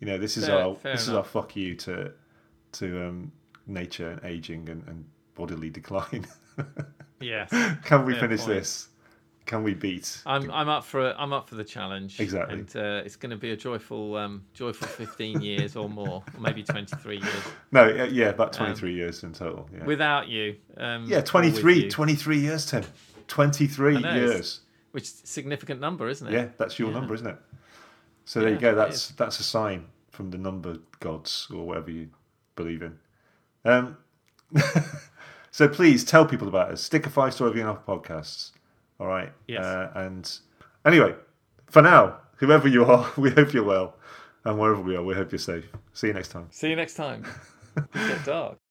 S1: You know, this is
S2: Fair-
S1: our
S2: fair
S1: this is our fuck you to to um, nature and aging and, and bodily decline.
S2: Yes. [LAUGHS]
S1: Can we finish
S2: point.
S1: this? Can we beat?
S2: I'm I'm up for it. I'm up for the challenge.
S1: Exactly.
S2: And uh, it's going to be a joyful um, joyful 15 [LAUGHS] years or more, or maybe 23 years
S1: No, yeah, about 23 years in total. Yeah,
S2: without you. Um,
S1: yeah 23,
S2: you,
S1: 23 years, Tim. 23
S2: know,
S1: years.
S2: which is a significant number, isn't it?
S1: Yeah, that's your
S2: Yeah.
S1: number, isn't it? So there you go. That's that's a sign from the number gods or whatever you believe in. Um, [LAUGHS] so please tell people about us. Stick a five star review on our podcasts. All right.
S2: Yes.
S1: Uh, and anyway, for now, whoever you are, [LAUGHS] we hope you're well, and wherever we are, we hope you're safe. See you next time.
S2: See you next time. [LAUGHS] Get dark.